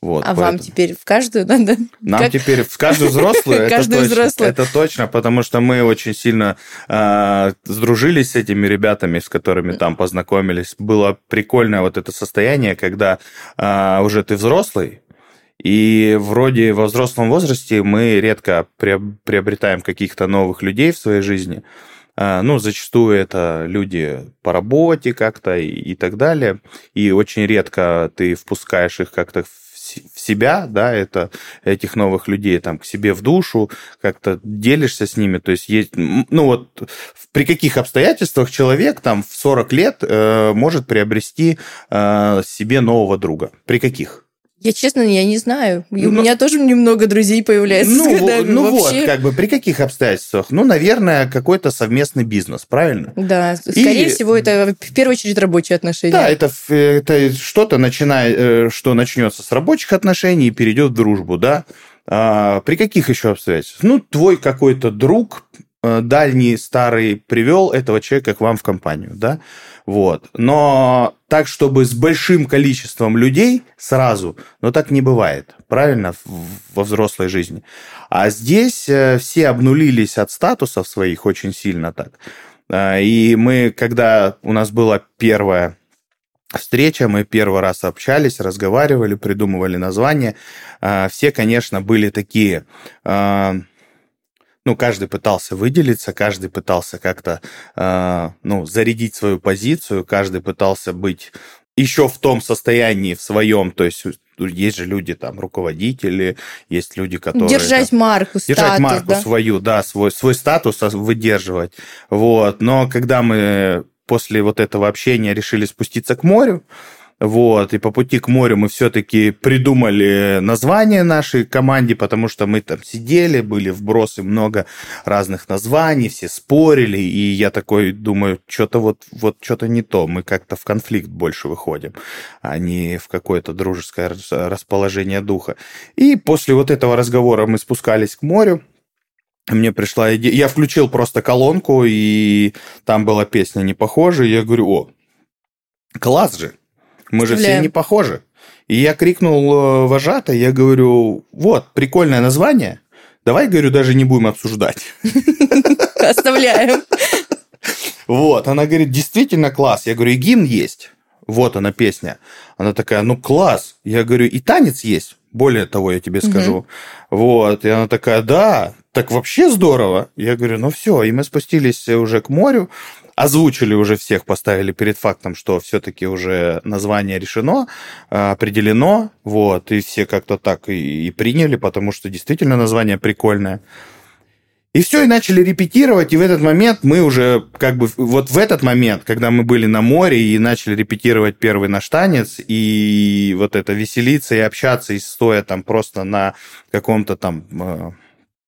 Вот, А вам поэтому- теперь в каждую надо? Нам Как- теперь в каждую взрослую, это Каждую точно, взрослую. это точно, потому что мы очень сильно э, сдружились с этими ребятами, с которыми там познакомились. Было прикольное вот это состояние, когда э, уже ты взрослый, и вроде во взрослом возрасте мы редко приоб- приобретаем каких-то новых людей в своей жизни. А, Ну, зачастую это люди по работе как-то и, и так далее. И очень редко ты впускаешь их как-то в в себя, да, это этих новых людей там к себе в душу, как-то делишься с ними, то есть есть, ну вот при каких обстоятельствах человек там в 40 лет э, может приобрести э, себе нового друга? При каких? Я честно, я не знаю. И У Ну, меня тоже немного друзей появляется Ну, годами. ну вот, Вообще, как бы при каких обстоятельствах? Ну, наверное, какой-то совместный бизнес, правильно? Да, скорее всего, это в первую очередь рабочие отношения. Да, это, это что-то начинает, э, что начнется с рабочих отношений и перейдет в дружбу, да. А, при каких еще обстоятельствах? Ну, твой какой-то друг э, дальний, старый привел этого человека к вам в компанию, да. Вот. Но так, чтобы с большим количеством людей сразу, но так не бывает, правильно, во взрослой жизни. А здесь э, все обнулились от статусов своих очень сильно так. А, И мы, когда у нас была первая встреча, мы первый раз общались, разговаривали, придумывали название. А, Все, конечно, были такие... а, Ну, каждый пытался выделиться, каждый пытался как-то, а, ну, зарядить свою позицию, каждый пытался быть еще в том состоянии в своем, то есть есть же люди там руководители, есть люди, которые Держать там, марку, держать статус, марку да? свою, да, свой, свой статус ос- выдерживать. Вот. Но когда мы после вот этого общения решили спуститься к морю, вот, и по пути к морю мы все-таки придумали название нашей команде, потому что мы там сидели, были вбросы много разных названий, все спорили, и я такой думаю, что-то вот, вот что-то не то, мы как-то в конфликт больше выходим, а не в какое-то дружеское рас- расположение духа. И после вот этого разговора мы спускались к морю, мне пришла идея, я включил просто колонку, и там была песня не похожая, я говорю, о, класс же, мы же все не похожи. И я крикнул э, вожатой, я говорю, вот, прикольное название, давай, говорю, даже не будем обсуждать. Оставляем. Вот, она говорит, действительно класс. Я говорю, и гимн есть. Вот она песня. Она такая, ну класс. Я говорю, и танец есть. Более того, я тебе скажу. Вот. И она такая, да, так вообще здорово. Я говорю, ну все. И мы спустились уже к морю, озвучили уже всех, поставили перед фактом, что все-таки уже название решено, э, определено. Вот. И все как-то так и, и приняли, потому что действительно название прикольное. И все, и начали репетировать, и в этот момент мы уже, как бы, вот в этот момент, когда мы были на море и начали репетировать первый наш танец, и вот это веселиться и общаться, и стоя там просто на каком-то там э,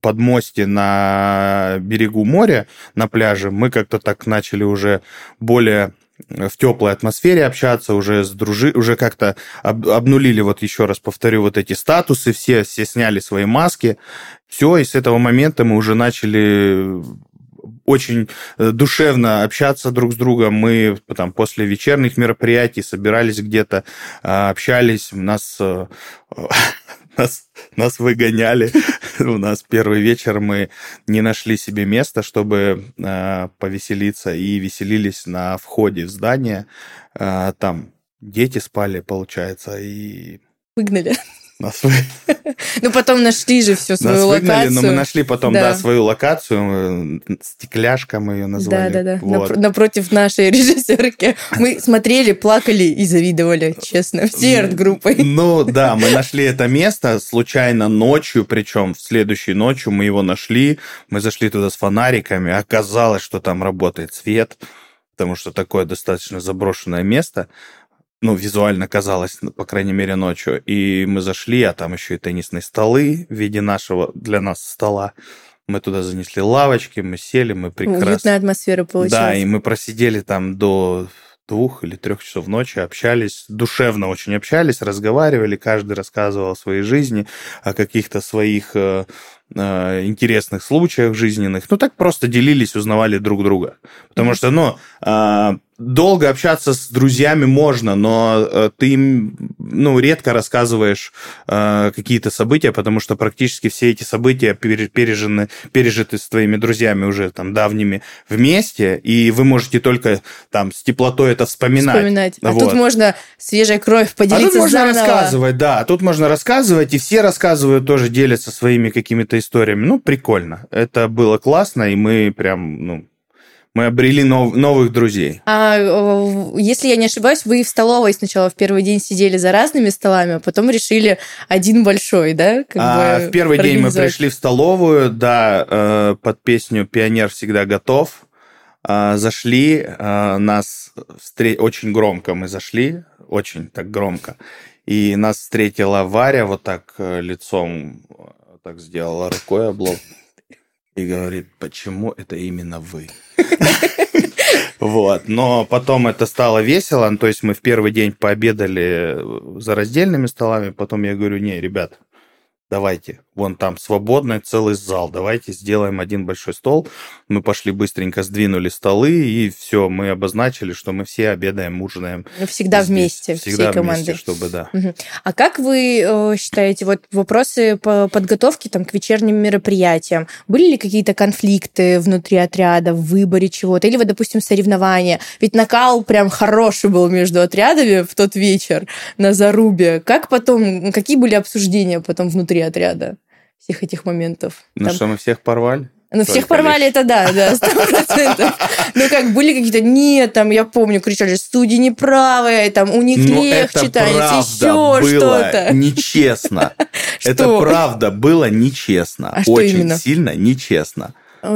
подмосте на берегу моря, на пляже, мы как-то так начали уже более в теплой атмосфере общаться, уже с дружи, уже как-то об- обнулили, вот еще раз повторю, вот эти статусы, все, все сняли свои маски, все, и с этого момента мы уже начали очень э, душевно общаться друг с другом. Мы там после вечерних мероприятий собирались где-то, общались, нас, э, нас, нас выгоняли. У нас первый вечер мы не нашли себе места, чтобы э, повеселиться, и веселились на входе в здание. Э, Там дети спали, получается, и Выгнали. Нас Ну, потом нашли же всю свою Нас выгнали, локацию. но мы нашли потом, Да. да, свою локацию, стекляшка мы ее назвали. Да, да, да. Вот. Напр- напротив нашей режиссерки. Мы смотрели, плакали и завидовали, честно, всей арт-группой. Ну да, мы нашли это место случайно ночью, причем в следующей ночью мы его нашли, мы зашли туда с фонариками, оказалось, что там работает свет, потому что такое достаточно заброшенное место, ну, визуально казалось, ну, по крайней мере, ночью. И мы зашли, а там еще и теннисные столы в виде нашего для нас стола. Мы туда занесли лавочки, мы сели, мы прекрасно... Уютная атмосфера Да, и получилась. мы просидели там до двух или трех часов ночи, общались, душевно очень общались, разговаривали, каждый рассказывал о своей жизни, о каких-то своих э, э, интересных случаях жизненных. Ну, так просто делились, узнавали друг друга. Потому что, ну, э, долго общаться с друзьями можно, но э, ты им, ну, редко рассказываешь э, какие-то события, потому что практически все эти события пере- пережены, пережиты с твоими друзьями уже там давними вместе, и вы можете только там с теплотой это вспоминать. Вспоминать. А Вот. тут можно свежая кровь А поделиться тут можно заново. рассказывать, да. а Тут можно рассказывать, и все рассказывают, тоже делятся своими какими-то историями. Ну, прикольно. Это было классно, и мы прям, ну, мы обрели нов- новых друзей. А э, если я не ошибаюсь, вы в столовой сначала в первый день сидели за разными столами, а потом решили один большой, да? как А, бы в первый день мы пришли в столовую, да, э, под песню «Пионер всегда готов». А, Зашли, а, нас встре- очень громко мы зашли, очень так громко. И нас встретила Варя вот так э, лицом, так сделала рукой облом и говорит, почему это именно вы? Вот, но потом это стало весело, то есть мы в первый день пообедали за раздельными столами, потом я говорю, не, ребят, давайте, вон там свободный целый зал, давайте сделаем один большой стол. Мы пошли быстренько, сдвинули столы, и все, мы обозначили, что мы все обедаем, ужинаем. Ну, Всегда здесь. вместе, Всегда всей командой. вместе, чтобы, да. А как вы э, считаете, вот вопросы по подготовке там, к вечерним мероприятиям, были ли какие-то конфликты внутри отряда в выборе чего-то? Или вот, допустим, соревнования? Ведь накал прям хороший был между отрядами в тот вечер на Зарубе. Как потом, какие были обсуждения потом внутри отряда всех этих моментов? Ну Там- что, мы всех порвали? ну, всех порвали, это да, да, сто процентов. Ну, как были какие-то, нет, там, я помню, кричали, студии неправые, там, у них Ну, легче танец, еще что-то. нечестно. Это правда было нечестно. А Очень сильно нечестно.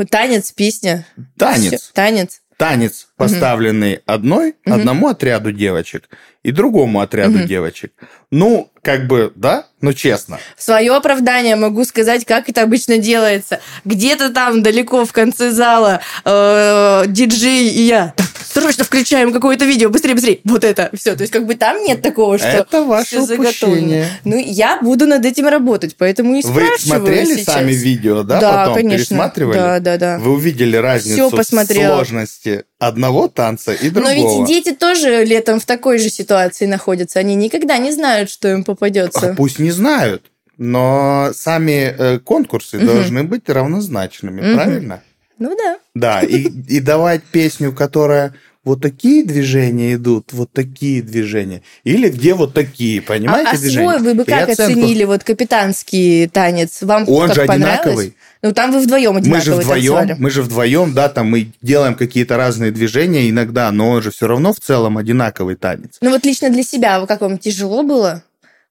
Танец, песня. Танец. Танец. танец, поставленный одной, Мгм. одному отряду девочек и другому отряду Мгм. девочек. Ну, как бы, да, ну честно. В свое оправдание могу сказать, как это обычно делается. Где-то там далеко в конце зала э, диджей и я. «Так, Срочно включаем какое-то видео, быстрее, быстрее. Вот это. Все. То есть, как бы там нет такого, что Это ваше всё заготовлено. Ну, я буду над этим работать, поэтому и Вы смотрели сейчас. сами видео, да, Да, потом конечно. пересматривали? Да, да, да. Вы увидели разницу посмотрела. в сложности одного танца и Но другого. ведь и дети тоже летом в такой же ситуации находятся. Они никогда не знают, что им А попадется. Пусть не знают, но сами э, конкурсы Мгм. должны быть равнозначными, Мгм. правильно? Ну да. Да, и, и давать песню, которая вот такие движения идут, вот такие движения, или где вот такие, понимаете, а, а движения? свой вы бы как оценку. оценили вот капитанский танец? Вам Он как же понравилось? одинаковый. Ну там вы вдвоем Мы же вдвоем, танцевали. мы же вдвоем, да, там мы делаем какие-то разные движения иногда, но он же все равно в целом одинаковый танец. Ну вот лично для себя, вы- как вам тяжело было?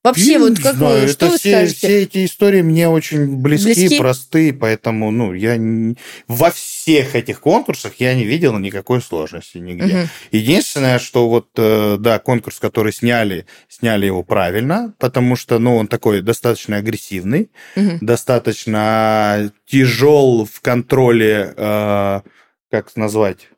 Вообще, вот как знаю, вы, что это вы все, скажете? все эти истории мне очень близки, Близки? простые, поэтому, ну, я не- во всех этих конкурсах я не видел никакой сложности нигде. Мгм. Единственное, что вот, э, да, конкурс, который сняли, сняли его правильно, потому что, ну, он такой достаточно агрессивный, Мгм. достаточно тяжел в контроле, э, как назвать,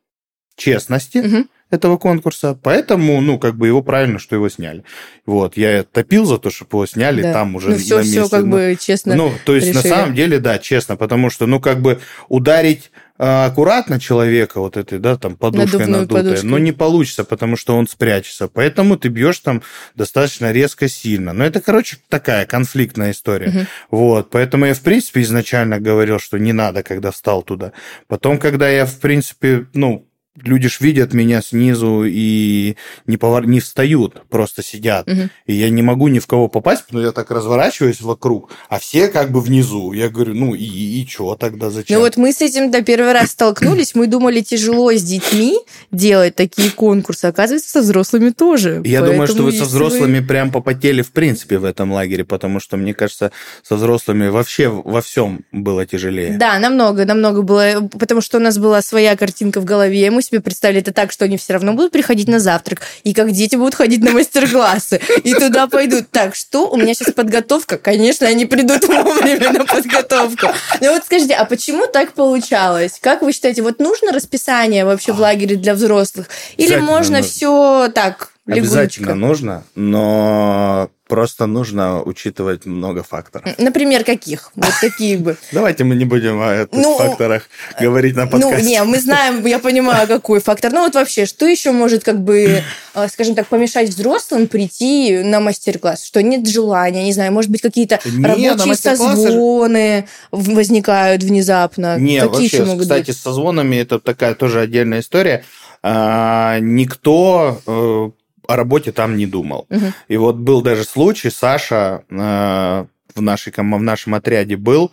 честности Мгм. Этого конкурса, поэтому, ну, как бы его правильно, что его сняли. Вот, я топил за то, чтобы его сняли Да. там уже Ну все, на все месте. как Ну, бы честно. ну, то есть, решили. на самом деле, да, честно, потому что, ну, как бы ударить э, аккуратно человека вот этой, да, там, подушкой Надувной надутой, ну, не получится, потому что он спрячется. Поэтому ты бьешь там достаточно резко, сильно. Но это, короче, такая конфликтная история. Мгм. Вот, поэтому я, в принципе, изначально говорил, что не надо, когда встал туда. Потом, когда я, в принципе, ну, люди ж видят меня снизу и не, повар... не встают, просто сидят. Мгм. И я не могу ни в кого попасть, но я так разворачиваюсь вокруг, а все как бы внизу. Я говорю, ну и, и, что тогда, зачем? Ну вот мы с этим, да, первый раз столкнулись, мы думали, тяжело с детьми делать такие конкурсы, оказывается, со взрослыми тоже. Я думаю, что Поэтому вы со взрослыми прям попотели в принципе в этом лагере, потому что, мне кажется, со взрослыми вообще во всем было тяжелее. Да, намного, намного было, потому что у нас была своя картинка в голове, мы себе представили это так, что они все равно будут приходить на завтрак, и как дети будут ходить на мастер-классы, и туда пойдут. Так, что? У меня сейчас подготовка. Конечно, они придут вовремя на подготовку. Ну вот скажите, а почему так получалось? Как вы считаете, вот нужно расписание вообще в лагере для взрослых? Или Обязательно можно нужно. все так, Обязательно легонечко? нужно, но просто нужно учитывать много факторов. Например, каких? Вот такие бы. Давайте мы не будем о этих Ну, факторах говорить на Ну, подкасте. не, мы знаем, я понимаю, какой фактор. Ну, вот вообще, что еще может, как бы, э, скажем так, помешать взрослым прийти на мастер-класс? Что нет желания, не знаю, может быть, какие-то рабочие созвоны возникают внезапно. Не, Какие вообще, еще могут кстати, быть? с созвонами это такая тоже отдельная история. А, никто э, о работе там не думал. Мгм. И вот был даже случай, Саша э, в, нашей, в нашем отряде был,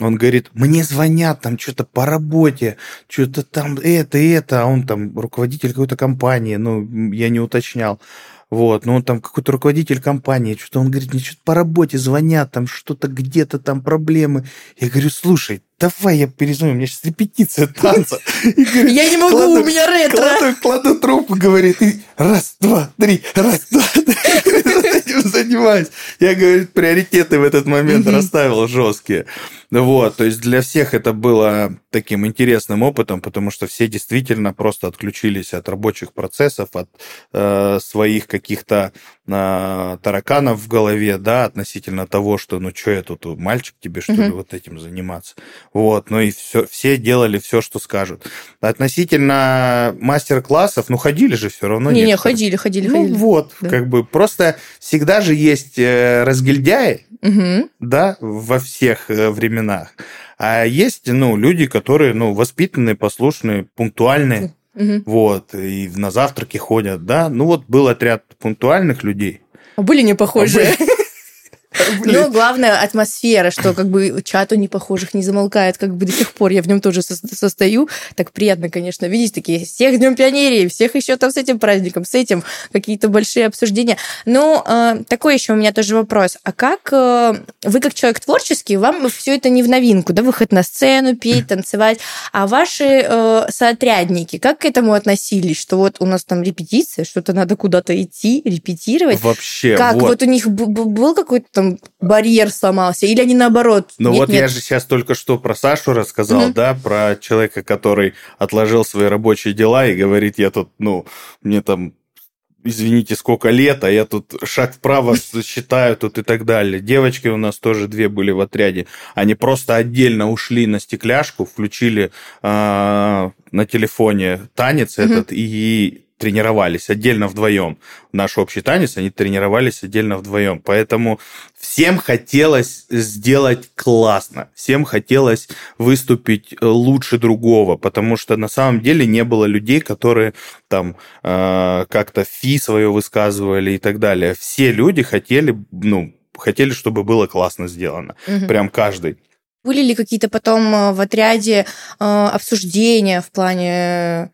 он говорит, мне звонят там что-то по работе, что-то там это это, а он там руководитель какой-то компании, ну, я не уточнял. Вот, ну он там какой-то руководитель компании, что-то он говорит, мне что-то по работе звонят, там что-то где-то там проблемы. Я говорю, слушай, давай я перезвоню, у меня сейчас репетиция танца. И Я не могу, кладу- у меня ретро. Кладу, кладу трубку, говорит, и раз, два, три, раз, два, три. Этим занимаюсь. Я, говорит, приоритеты в этот момент расставил жесткие. Вот, то есть для всех это было таким интересным опытом, потому что все действительно просто отключились от рабочих процессов, от э, своих каких-то э, тараканов в голове, да, относительно того, что, ну, что я тут, мальчик тебе, что ли, вот этим заниматься. Вот, ну и все, все делали все, что скажут. Относительно мастер-классов, ну, ходили же все равно. Не-не, некоторые. ходили, ходили, Ну, ходили. вот, Да. как бы просто всегда же есть э, разгильдяи, Мгм. да, во всех э, временах. А есть, ну, люди, которые, ну, воспитанные, послушные, пунктуальные, Мгм. вот, и на завтраки ходят, да. Ну, вот был отряд пунктуальных людей. А были не похожие. Были- Ну, главное, атмосфера, что как бы чату непохожих не замолкает, как бы до сих пор я в нем тоже со- состою. Так приятно, конечно, видеть такие, всех Днем пионерии, всех еще там с этим праздником, с этим, какие-то большие обсуждения. Ну, э, такой еще у меня тоже вопрос. А как э, вы, как человек творческий, вам все это не в новинку, да, выход на сцену, петь, танцевать, а ваши э, соотрядники, как к этому относились, что вот у нас там репетиция, что-то надо куда-то идти, репетировать, Вообще, как? Вот. вот. у них был какой-то там барьер сломался? Или они наоборот? Ну нет, вот нет. я же сейчас только что про Сашу рассказал, Мгм. да, про человека, который отложил свои рабочие дела и говорит, я тут, ну, мне там извините, сколько лет, а я тут шаг вправо считаю тут и так далее. Девочки у нас тоже две были в отряде. Они просто отдельно ушли на стекляшку, включили а, на телефоне танец этот и тренировались отдельно вдвоем. Наш общий танец, они тренировались отдельно вдвоем. Поэтому всем хотелось сделать классно, всем хотелось выступить э, лучше другого, потому что на самом деле не было людей, которые там э, как-то фи свое высказывали и так далее. Все люди хотели, ну, хотели, чтобы было классно сделано. Мгм. Прям каждый. Были ли какие-то потом э, в отряде э, обсуждения в плане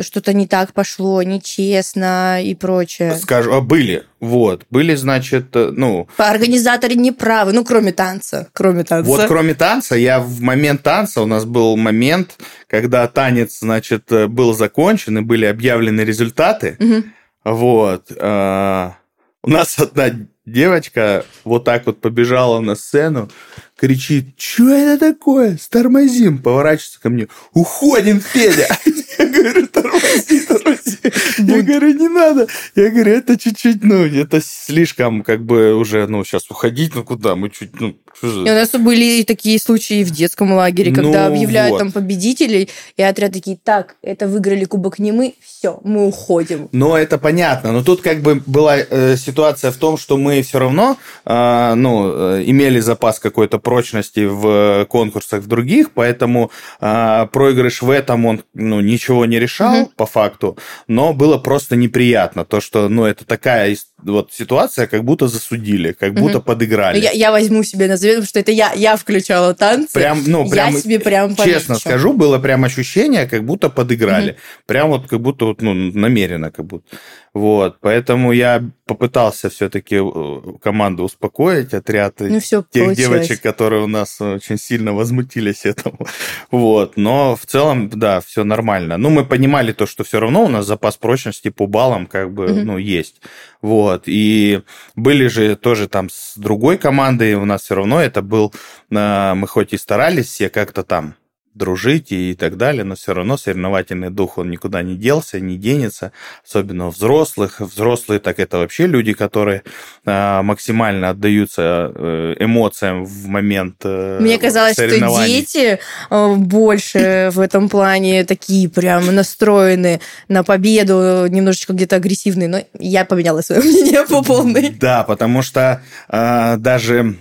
что-то не так пошло, нечестно и прочее? Скажу, а были, вот, были, значит, э, ну, Организаторы не правы, ну, кроме танца. Кроме танца. Вот кроме танца, я в момент танца, у нас был момент, когда танец, значит, э, был закончен и были объявлены результаты. Мгм. Вот. а, У нас одна девочка вот так вот побежала на сцену, кричит, что это такое? Стормозим. Поворачивается ко мне, уходим, Федя. Я говорю, тормози, тормози. Я говорю, не надо. Я говорю, это чуть-чуть, ну, это слишком, как бы, уже, ну, сейчас уходить, ну, куда? Мы чуть, ну, И у нас были и такие случаи в детском лагере, когда Ну объявляют вот. там победителей, и отряд такие, так, это выиграли кубок не мы, все, мы уходим. Но это понятно. Но тут как бы была э, ситуация в том, что мы все равно, э, ну, э, имели запас какой-то прочности в конкурсах в других, поэтому э, проигрыш в этом он ну, ничего не решал угу. по факту, но было просто неприятно то, что ну, это такая вот ситуация, как будто засудили, как угу. будто подыграли. Я, я возьму себе на завет, потому что это я, я включала танцы. Прям, ну, прям, я себе прям Честно полегче. скажу, было прям ощущение, как будто подыграли. Угу. Прям вот как будто вот, ну, намеренно как будто. Вот, поэтому я попытался все-таки э, команду успокоить, отряд ну, все тех получилось. девочек, которые у нас очень сильно возмутились этому. Вот, но в целом, да, все нормально. Ну, мы понимали то, что все равно у нас запас прочности по баллам как бы, угу. ну, есть. Вот, и были же тоже там с другой командой, у нас все равно это был, э, мы хоть и старались все как-то там дружить и так далее, но все равно соревновательный дух, он никуда не делся, не денется, особенно взрослых. Взрослые, так это вообще люди, которые э, максимально отдаются э, эмоциям в момент э, Мне казалось, что дети э, больше в этом плане такие прям настроены на победу, немножечко где-то агрессивные, но я поменяла свое мнение по полной. Да, потому что э, даже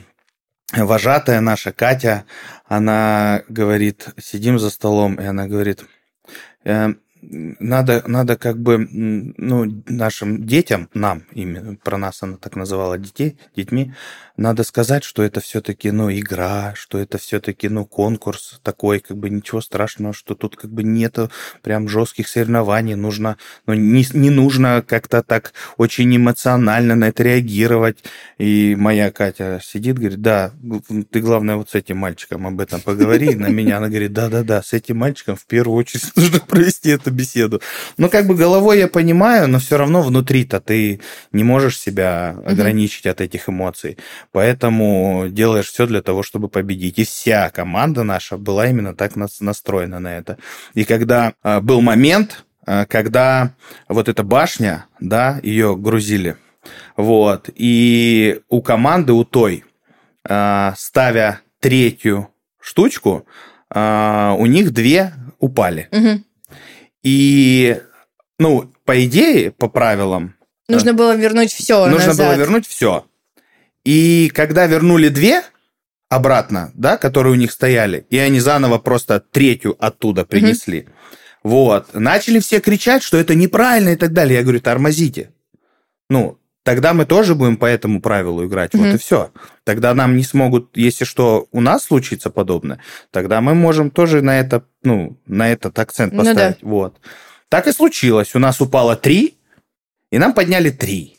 вожатая наша Катя, она говорит, сидим за столом, и она говорит, «Э, надо, надо как бы ну, нашим детям, нам, именно про нас она так называла детей, детьми, надо сказать, что это все-таки, ну, игра, что это все-таки, ну, конкурс такой, как бы ничего страшного, что тут как бы нету прям жестких соревнований, нужно, ну, не, не нужно как-то так очень эмоционально на это реагировать. И моя Катя сидит, говорит, да, ты, главное, вот с этим мальчиком об этом поговори. На меня она говорит, да-да-да, с этим мальчиком в первую очередь нужно провести эту беседу. Ну, как бы головой я понимаю, но все равно внутри-то ты не можешь себя ограничить от этих эмоций. Поэтому делаешь все для того, чтобы победить. И вся команда наша была именно так настроена на это. И когда а, был момент, а, когда вот эта башня, да, ее грузили, вот, и у команды, у той, а, ставя третью штучку, у них две упали. Угу. И, ну, по идее, по правилам... Нужно было вернуть все Нужно назад. было вернуть все. И когда вернули две обратно, да, которые у них стояли, и они заново просто третью оттуда принесли, mm вот, начали все кричать, что это неправильно и так далее. Я говорю, тормозите. Ну, тогда мы тоже будем по этому правилу играть. mm Вот и все. Тогда нам не смогут, если что, у нас случится подобное, тогда мы можем тоже на это, ну, на этот акцент поставить. Ну, да. Вот. Так и случилось. У нас упало три, и нам подняли три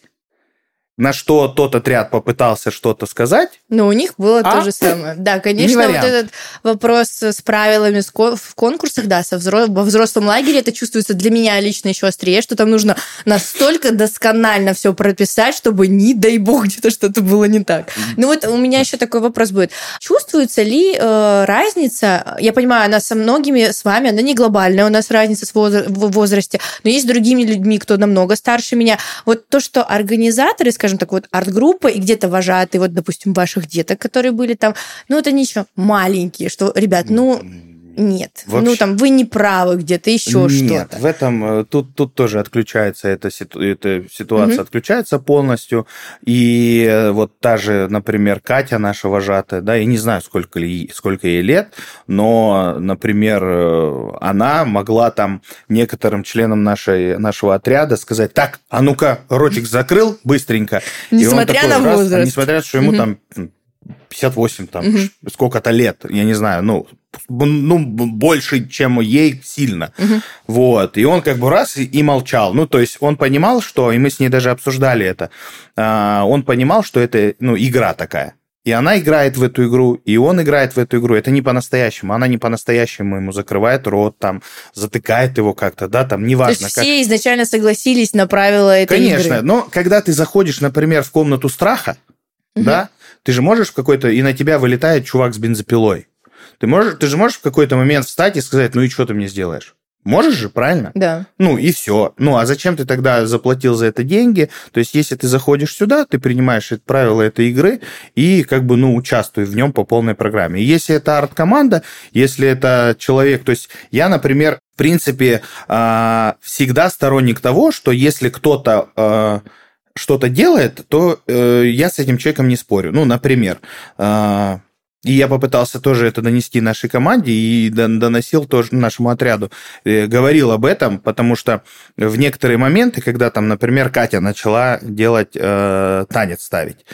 на что тот отряд попытался что-то сказать. Но у них было а? то же самое. Да, конечно, вот этот вопрос с правилами в конкурсах, да, со взро... во взрослом лагере это чувствуется для меня лично еще острее, что там нужно настолько досконально все прописать, чтобы, не дай бог, где-то что-то было не так. Ну вот у меня еще такой вопрос будет. Чувствуется ли э, разница, я понимаю, она со многими с вами, она не глобальная, у нас разница в возрасте, но есть с другими людьми, кто намного старше меня. Вот то, что организаторы, скажем, скажем так, вот арт-группа и где-то вожатые, вот, допустим, ваших деток, которые были там, ну, это ничего, маленькие, что, ребят, ну, нет. Ну, Вообще... Ну, там, вы не правы где-то, еще что-то. Нет, в этом, э, тут, тут тоже отключается эта, ситу, эта ситуация, угу. отключается полностью. И э, вот та же, например, Катя, наша вожатая, да, я не знаю, сколько, ли, сколько ей лет, но, например, э, она могла там некоторым членам нашей, нашего отряда сказать, так, а ну-ка, ротик закрыл быстренько. Несмотря на возраст. Раз, несмотря, что ему угу. там 58, там, угу. сколько-то лет, я не знаю, ну, ну, больше, чем ей сильно. Угу. Вот. И он как бы раз и, молчал. Ну, то есть он понимал, что, и мы с ней даже обсуждали это, а, он понимал, что это, ну, игра такая. И она играет в эту игру, и он играет в эту игру. Это не по-настоящему. Она не по-настоящему ему закрывает рот, там, затыкает его как-то, да, там, неважно. То есть все изначально согласились на правила этой Конечно, игры? Конечно, но когда ты заходишь, например, в комнату страха, угу. да, ты же можешь в какой-то... И на тебя вылетает чувак с бензопилой. Ты, можешь, ты же можешь в какой-то момент встать и сказать, ну и что ты мне сделаешь? Можешь же, правильно? Да. Ну и все. Ну а зачем ты тогда заплатил за это деньги? То есть, если ты заходишь сюда, ты принимаешь это правила этой игры и как бы, ну, участвуй в нем по полной программе. И если это арт-команда, если это человек, то есть я, например, в принципе, а, всегда сторонник того, что если кто-то а, что-то делает, то э, я с этим человеком не спорю. Ну, например, и я попытался тоже это донести нашей команде и доносил тоже нашему отряду. Э, говорил об этом, потому что в некоторые моменты, когда там, например, Катя начала делать э, танец ставить,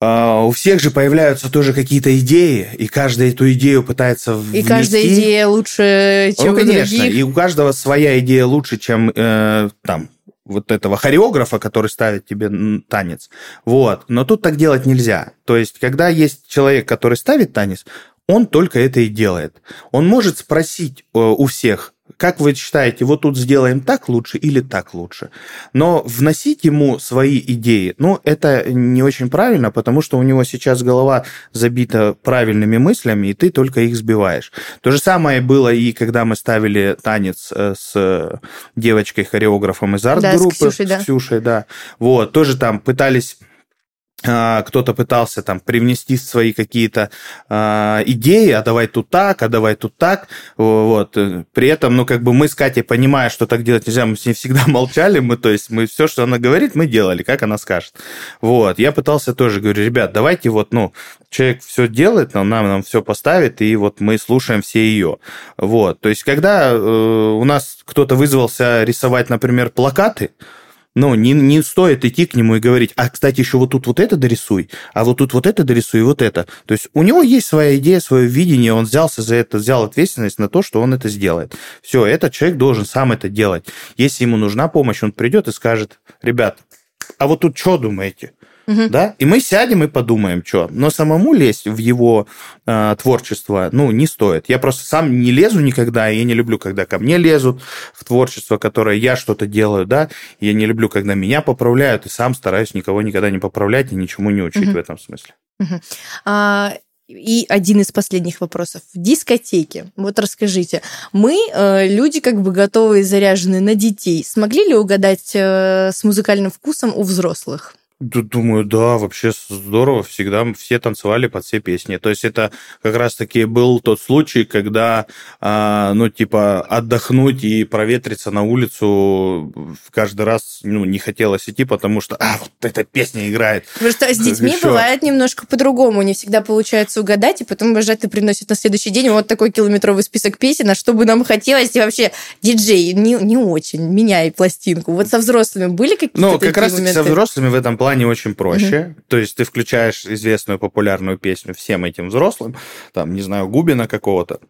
э, у всех же появляются тоже какие-то идеи, и каждая эту идею пытается внести. И каждая идея лучше, чем ну, конечно, у других. и у каждого своя идея лучше, чем э, там вот этого хореографа, который ставит тебе танец. Вот. Но тут так делать нельзя. То есть, когда есть человек, который ставит танец, он только это и делает. Он может спросить э, у всех, как вы считаете, вот тут сделаем так лучше или так лучше? Но вносить ему свои идеи, ну, это не очень правильно, потому что у него сейчас голова забита правильными мыслями, и ты только их сбиваешь. То же самое было и когда мы ставили танец э, с девочкой-хореографом из арт-группы. Да, с Ксюшей, да. С Ксюшей, да. Вот, тоже там пытались кто-то пытался там привнести свои какие-то э, идеи, а давай тут так, а давай тут так, вот. При этом, ну, как бы мы с Катей, понимая, что так делать нельзя, мы с ней всегда молчали, мы, то есть, мы все, что она говорит, мы делали, как она скажет. Вот. Я пытался тоже, говорю, ребят, давайте вот, ну, человек все делает, нам, нам, нам все поставит, и вот мы слушаем все ее. Вот. То есть, когда э, у нас кто-то вызвался рисовать, например, плакаты, ну, не, не стоит идти к нему и говорить, а, кстати, еще вот тут вот это дорисуй, а вот тут вот это дорисуй, и вот это. То есть у него есть своя идея, свое видение, он взялся за это, взял ответственность на то, что он это сделает. Все, этот человек должен сам это делать. Если ему нужна помощь, он придет и скажет, ребят, а вот тут что думаете? Угу. Да? И мы сядем и подумаем, что. Но самому лезть в его э, творчество, ну, не стоит. Я просто сам не лезу никогда, и я не люблю, когда ко мне лезут в творчество, которое я что-то делаю, да. Я не люблю, когда меня поправляют, и сам стараюсь никого никогда не поправлять и ничему не учить угу. в этом смысле. Угу. А, и один из последних вопросов. Дискотеки. Вот расскажите. Мы, э, люди как бы готовые, заряженные на детей, смогли ли угадать э, с музыкальным вкусом у взрослых? Думаю, да, вообще здорово. Всегда все танцевали под все песни. То есть это как раз-таки был тот случай, когда, а, ну, типа, отдохнуть и проветриться на улицу каждый раз ну, не хотелось идти, потому что, а, вот эта песня играет. Потому что с детьми Еще. бывает немножко по-другому. Не всегда получается угадать, и потом бюджеты приносят на следующий день вот такой километровый список песен, а что бы нам хотелось, и вообще диджей не, не очень, меняй пластинку. Вот со взрослыми были какие-то Ну, как раз-таки со взрослыми в этом плане плане очень проще. Угу. То есть ты включаешь известную популярную песню всем этим взрослым, там, не знаю, Губина какого-то,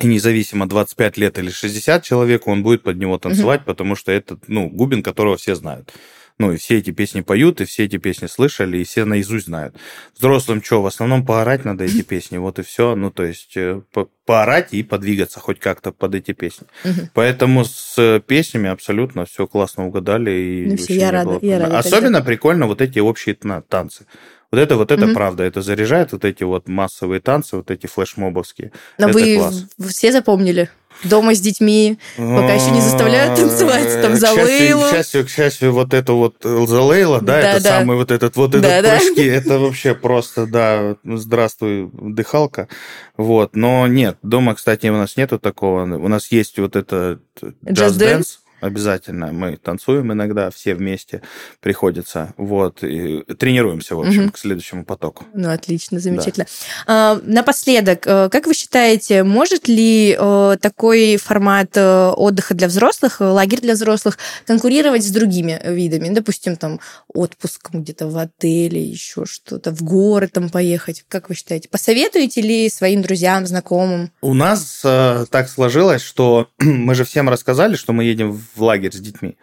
и независимо 25 лет или 60 человек, он будет под него танцевать, угу. потому что это, ну, Губин, которого все знают. Ну, и все эти песни поют, и все эти песни слышали, и все наизусть знают. Взрослым что, в основном поорать надо эти песни, вот и все. Ну, то есть э, по поорать и подвигаться хоть как-то под эти песни. Угу. Поэтому с песнями абсолютно все классно угадали. И ну, все, я рада, я рада. Особенно тогда. прикольно вот эти общие танцы. Вот это вот это угу. правда, это заряжает вот эти вот массовые танцы, вот эти флешмобовские. Но это вы класс. все запомнили? Дома с детьми, пока еще не заставляют танцевать, там, за Лейлу. К счастью, к счастью, вот это вот за Лейла, да, это самый вот этот вот этот прыжки, это вообще просто, да, здравствуй, дыхалка, вот, но нет, дома, кстати, у нас нету такого, у нас есть вот это Just Dance, обязательно. Мы танцуем иногда, все вместе приходится. Вот, и тренируемся, в общем, угу. к следующему потоку. Ну, отлично, замечательно. Да. А, напоследок, э, как вы считаете, может ли э, такой формат э, отдыха для взрослых, лагерь для взрослых, конкурировать с другими видами? Допустим, там, отпуск где-то в отеле, еще что-то, в горы там поехать. Как вы считаете, посоветуете ли своим друзьям, знакомым? У нас э, так сложилось, что мы же всем рассказали, что мы едем в лагерь с детьми.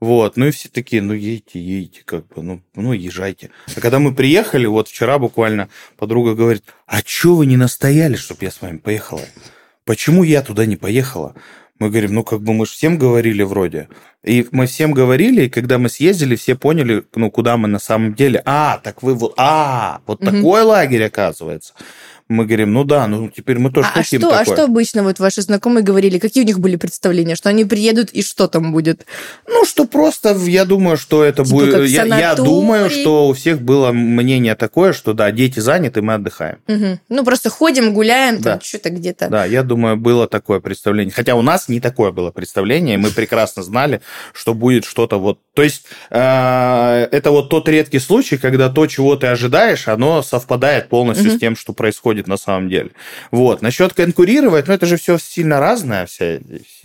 Вот, ну и все такие, ну едете, едете, как бы, ну, ну езжайте. А когда мы приехали, вот вчера буквально подруга говорит, а чё вы не настояли, чтобы я с вами поехала? Почему я туда не поехала? Мы говорим, ну как бы мы же всем говорили вроде. И мы всем говорили, и когда мы съездили, все поняли, ну куда мы на самом деле. А, так вы вот, а, вот угу. такой лагерь оказывается. Мы говорим, ну да, ну теперь мы тоже а, хотим а что, такое. А что обычно вот ваши знакомые говорили? Какие у них были представления? Что они приедут и что там будет? Ну, что просто, я думаю, что это Типа будет... Я, я думаю, что у всех было мнение такое, что да, дети заняты, мы отдыхаем. Мгм. Ну, просто ходим, гуляем, там Да. что-то где-то. Да, я думаю, было такое представление. Хотя у нас не такое было представление, мы прекрасно знали, что будет что-то вот... То есть э, это вот тот редкий случай, когда то, чего ты ожидаешь, оно совпадает полностью с тем, что происходит на самом деле. Вот. Насчет конкурировать, ну это же все сильно разная вся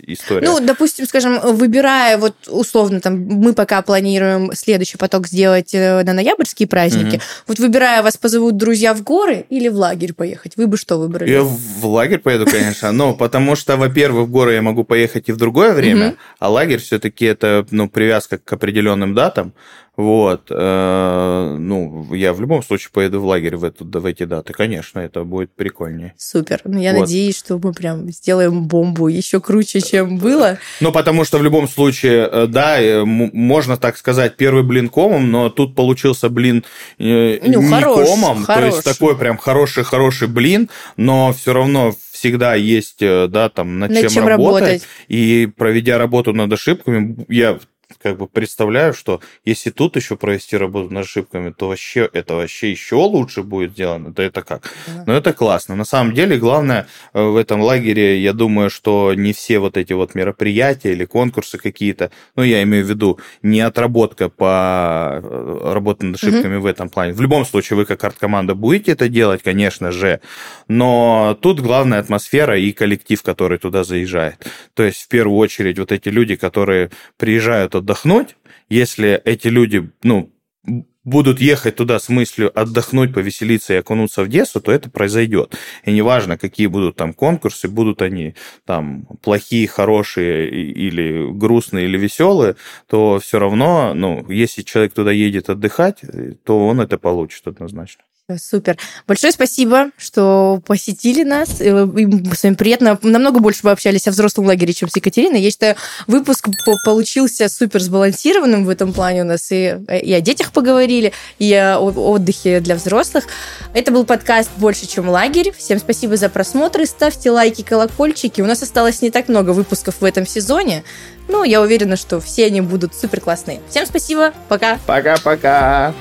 история. Ну, допустим, скажем, выбирая, вот условно, там, мы пока планируем следующий поток сделать э, на ноябрьские праздники. Мгм. Вот выбирая, вас позовут друзья в горы или в лагерь поехать? Вы бы что выбрали? Я в лагерь поеду, конечно. Ну, потому что, во-первых, в горы я могу поехать и в другое время, а лагерь все-таки это ну, привязка к определенным датам. Вот. э, Ну, я в любом случае поеду в лагерь в, эту, в эти даты. Конечно, это будет прикольнее. Супер. Ну, я Вот. надеюсь, что мы прям сделаем бомбу еще круче, чем было. Ну, потому что в любом случае, э, да, э, можно так сказать, первый блин комом, но тут получился блин э, Ну, не хорош, комом, то есть хорош. такой прям хороший-хороший блин, но все равно всегда есть, э, да, там, над, Над чем работать. И проведя работу над ошибками, я как бы представляю, что если тут еще провести работу над ошибками, то вообще это вообще еще лучше будет сделано. Да это как? Да. Но это классно. На самом деле, главное э, в этом лагере, я думаю, что не все вот эти вот мероприятия или конкурсы какие-то, ну, я имею в виду не отработка по э, работе над ошибками в этом плане. В любом случае, вы как арт-команда будете это делать, конечно же, но тут главная атмосфера и коллектив, который туда заезжает. То есть, в первую очередь, вот эти люди, которые приезжают отдохнуть, если эти люди, ну, будут ехать туда с мыслью отдохнуть, повеселиться и окунуться в детство, то это произойдет. И неважно, какие будут там конкурсы, будут они там плохие, хорошие или грустные, или веселые, то все равно, ну, если человек туда едет отдыхать, то он это получит однозначно. Супер. Большое спасибо, что посетили нас. Э, и С вами приятно. Намного больше мы общались о взрослом лагере, чем с Екатериной. Я считаю, выпуск по- получился супер сбалансированным в этом плане. У нас и, и о детях поговорили, и о отдыхе для взрослых. Это был подкаст «Больше, чем лагерь». Всем спасибо за просмотр. и Ставьте лайки, колокольчики. У нас осталось не так много выпусков в этом сезоне. Но я уверена, что все они будут супер классные. Всем спасибо. Пока. Пока-пока!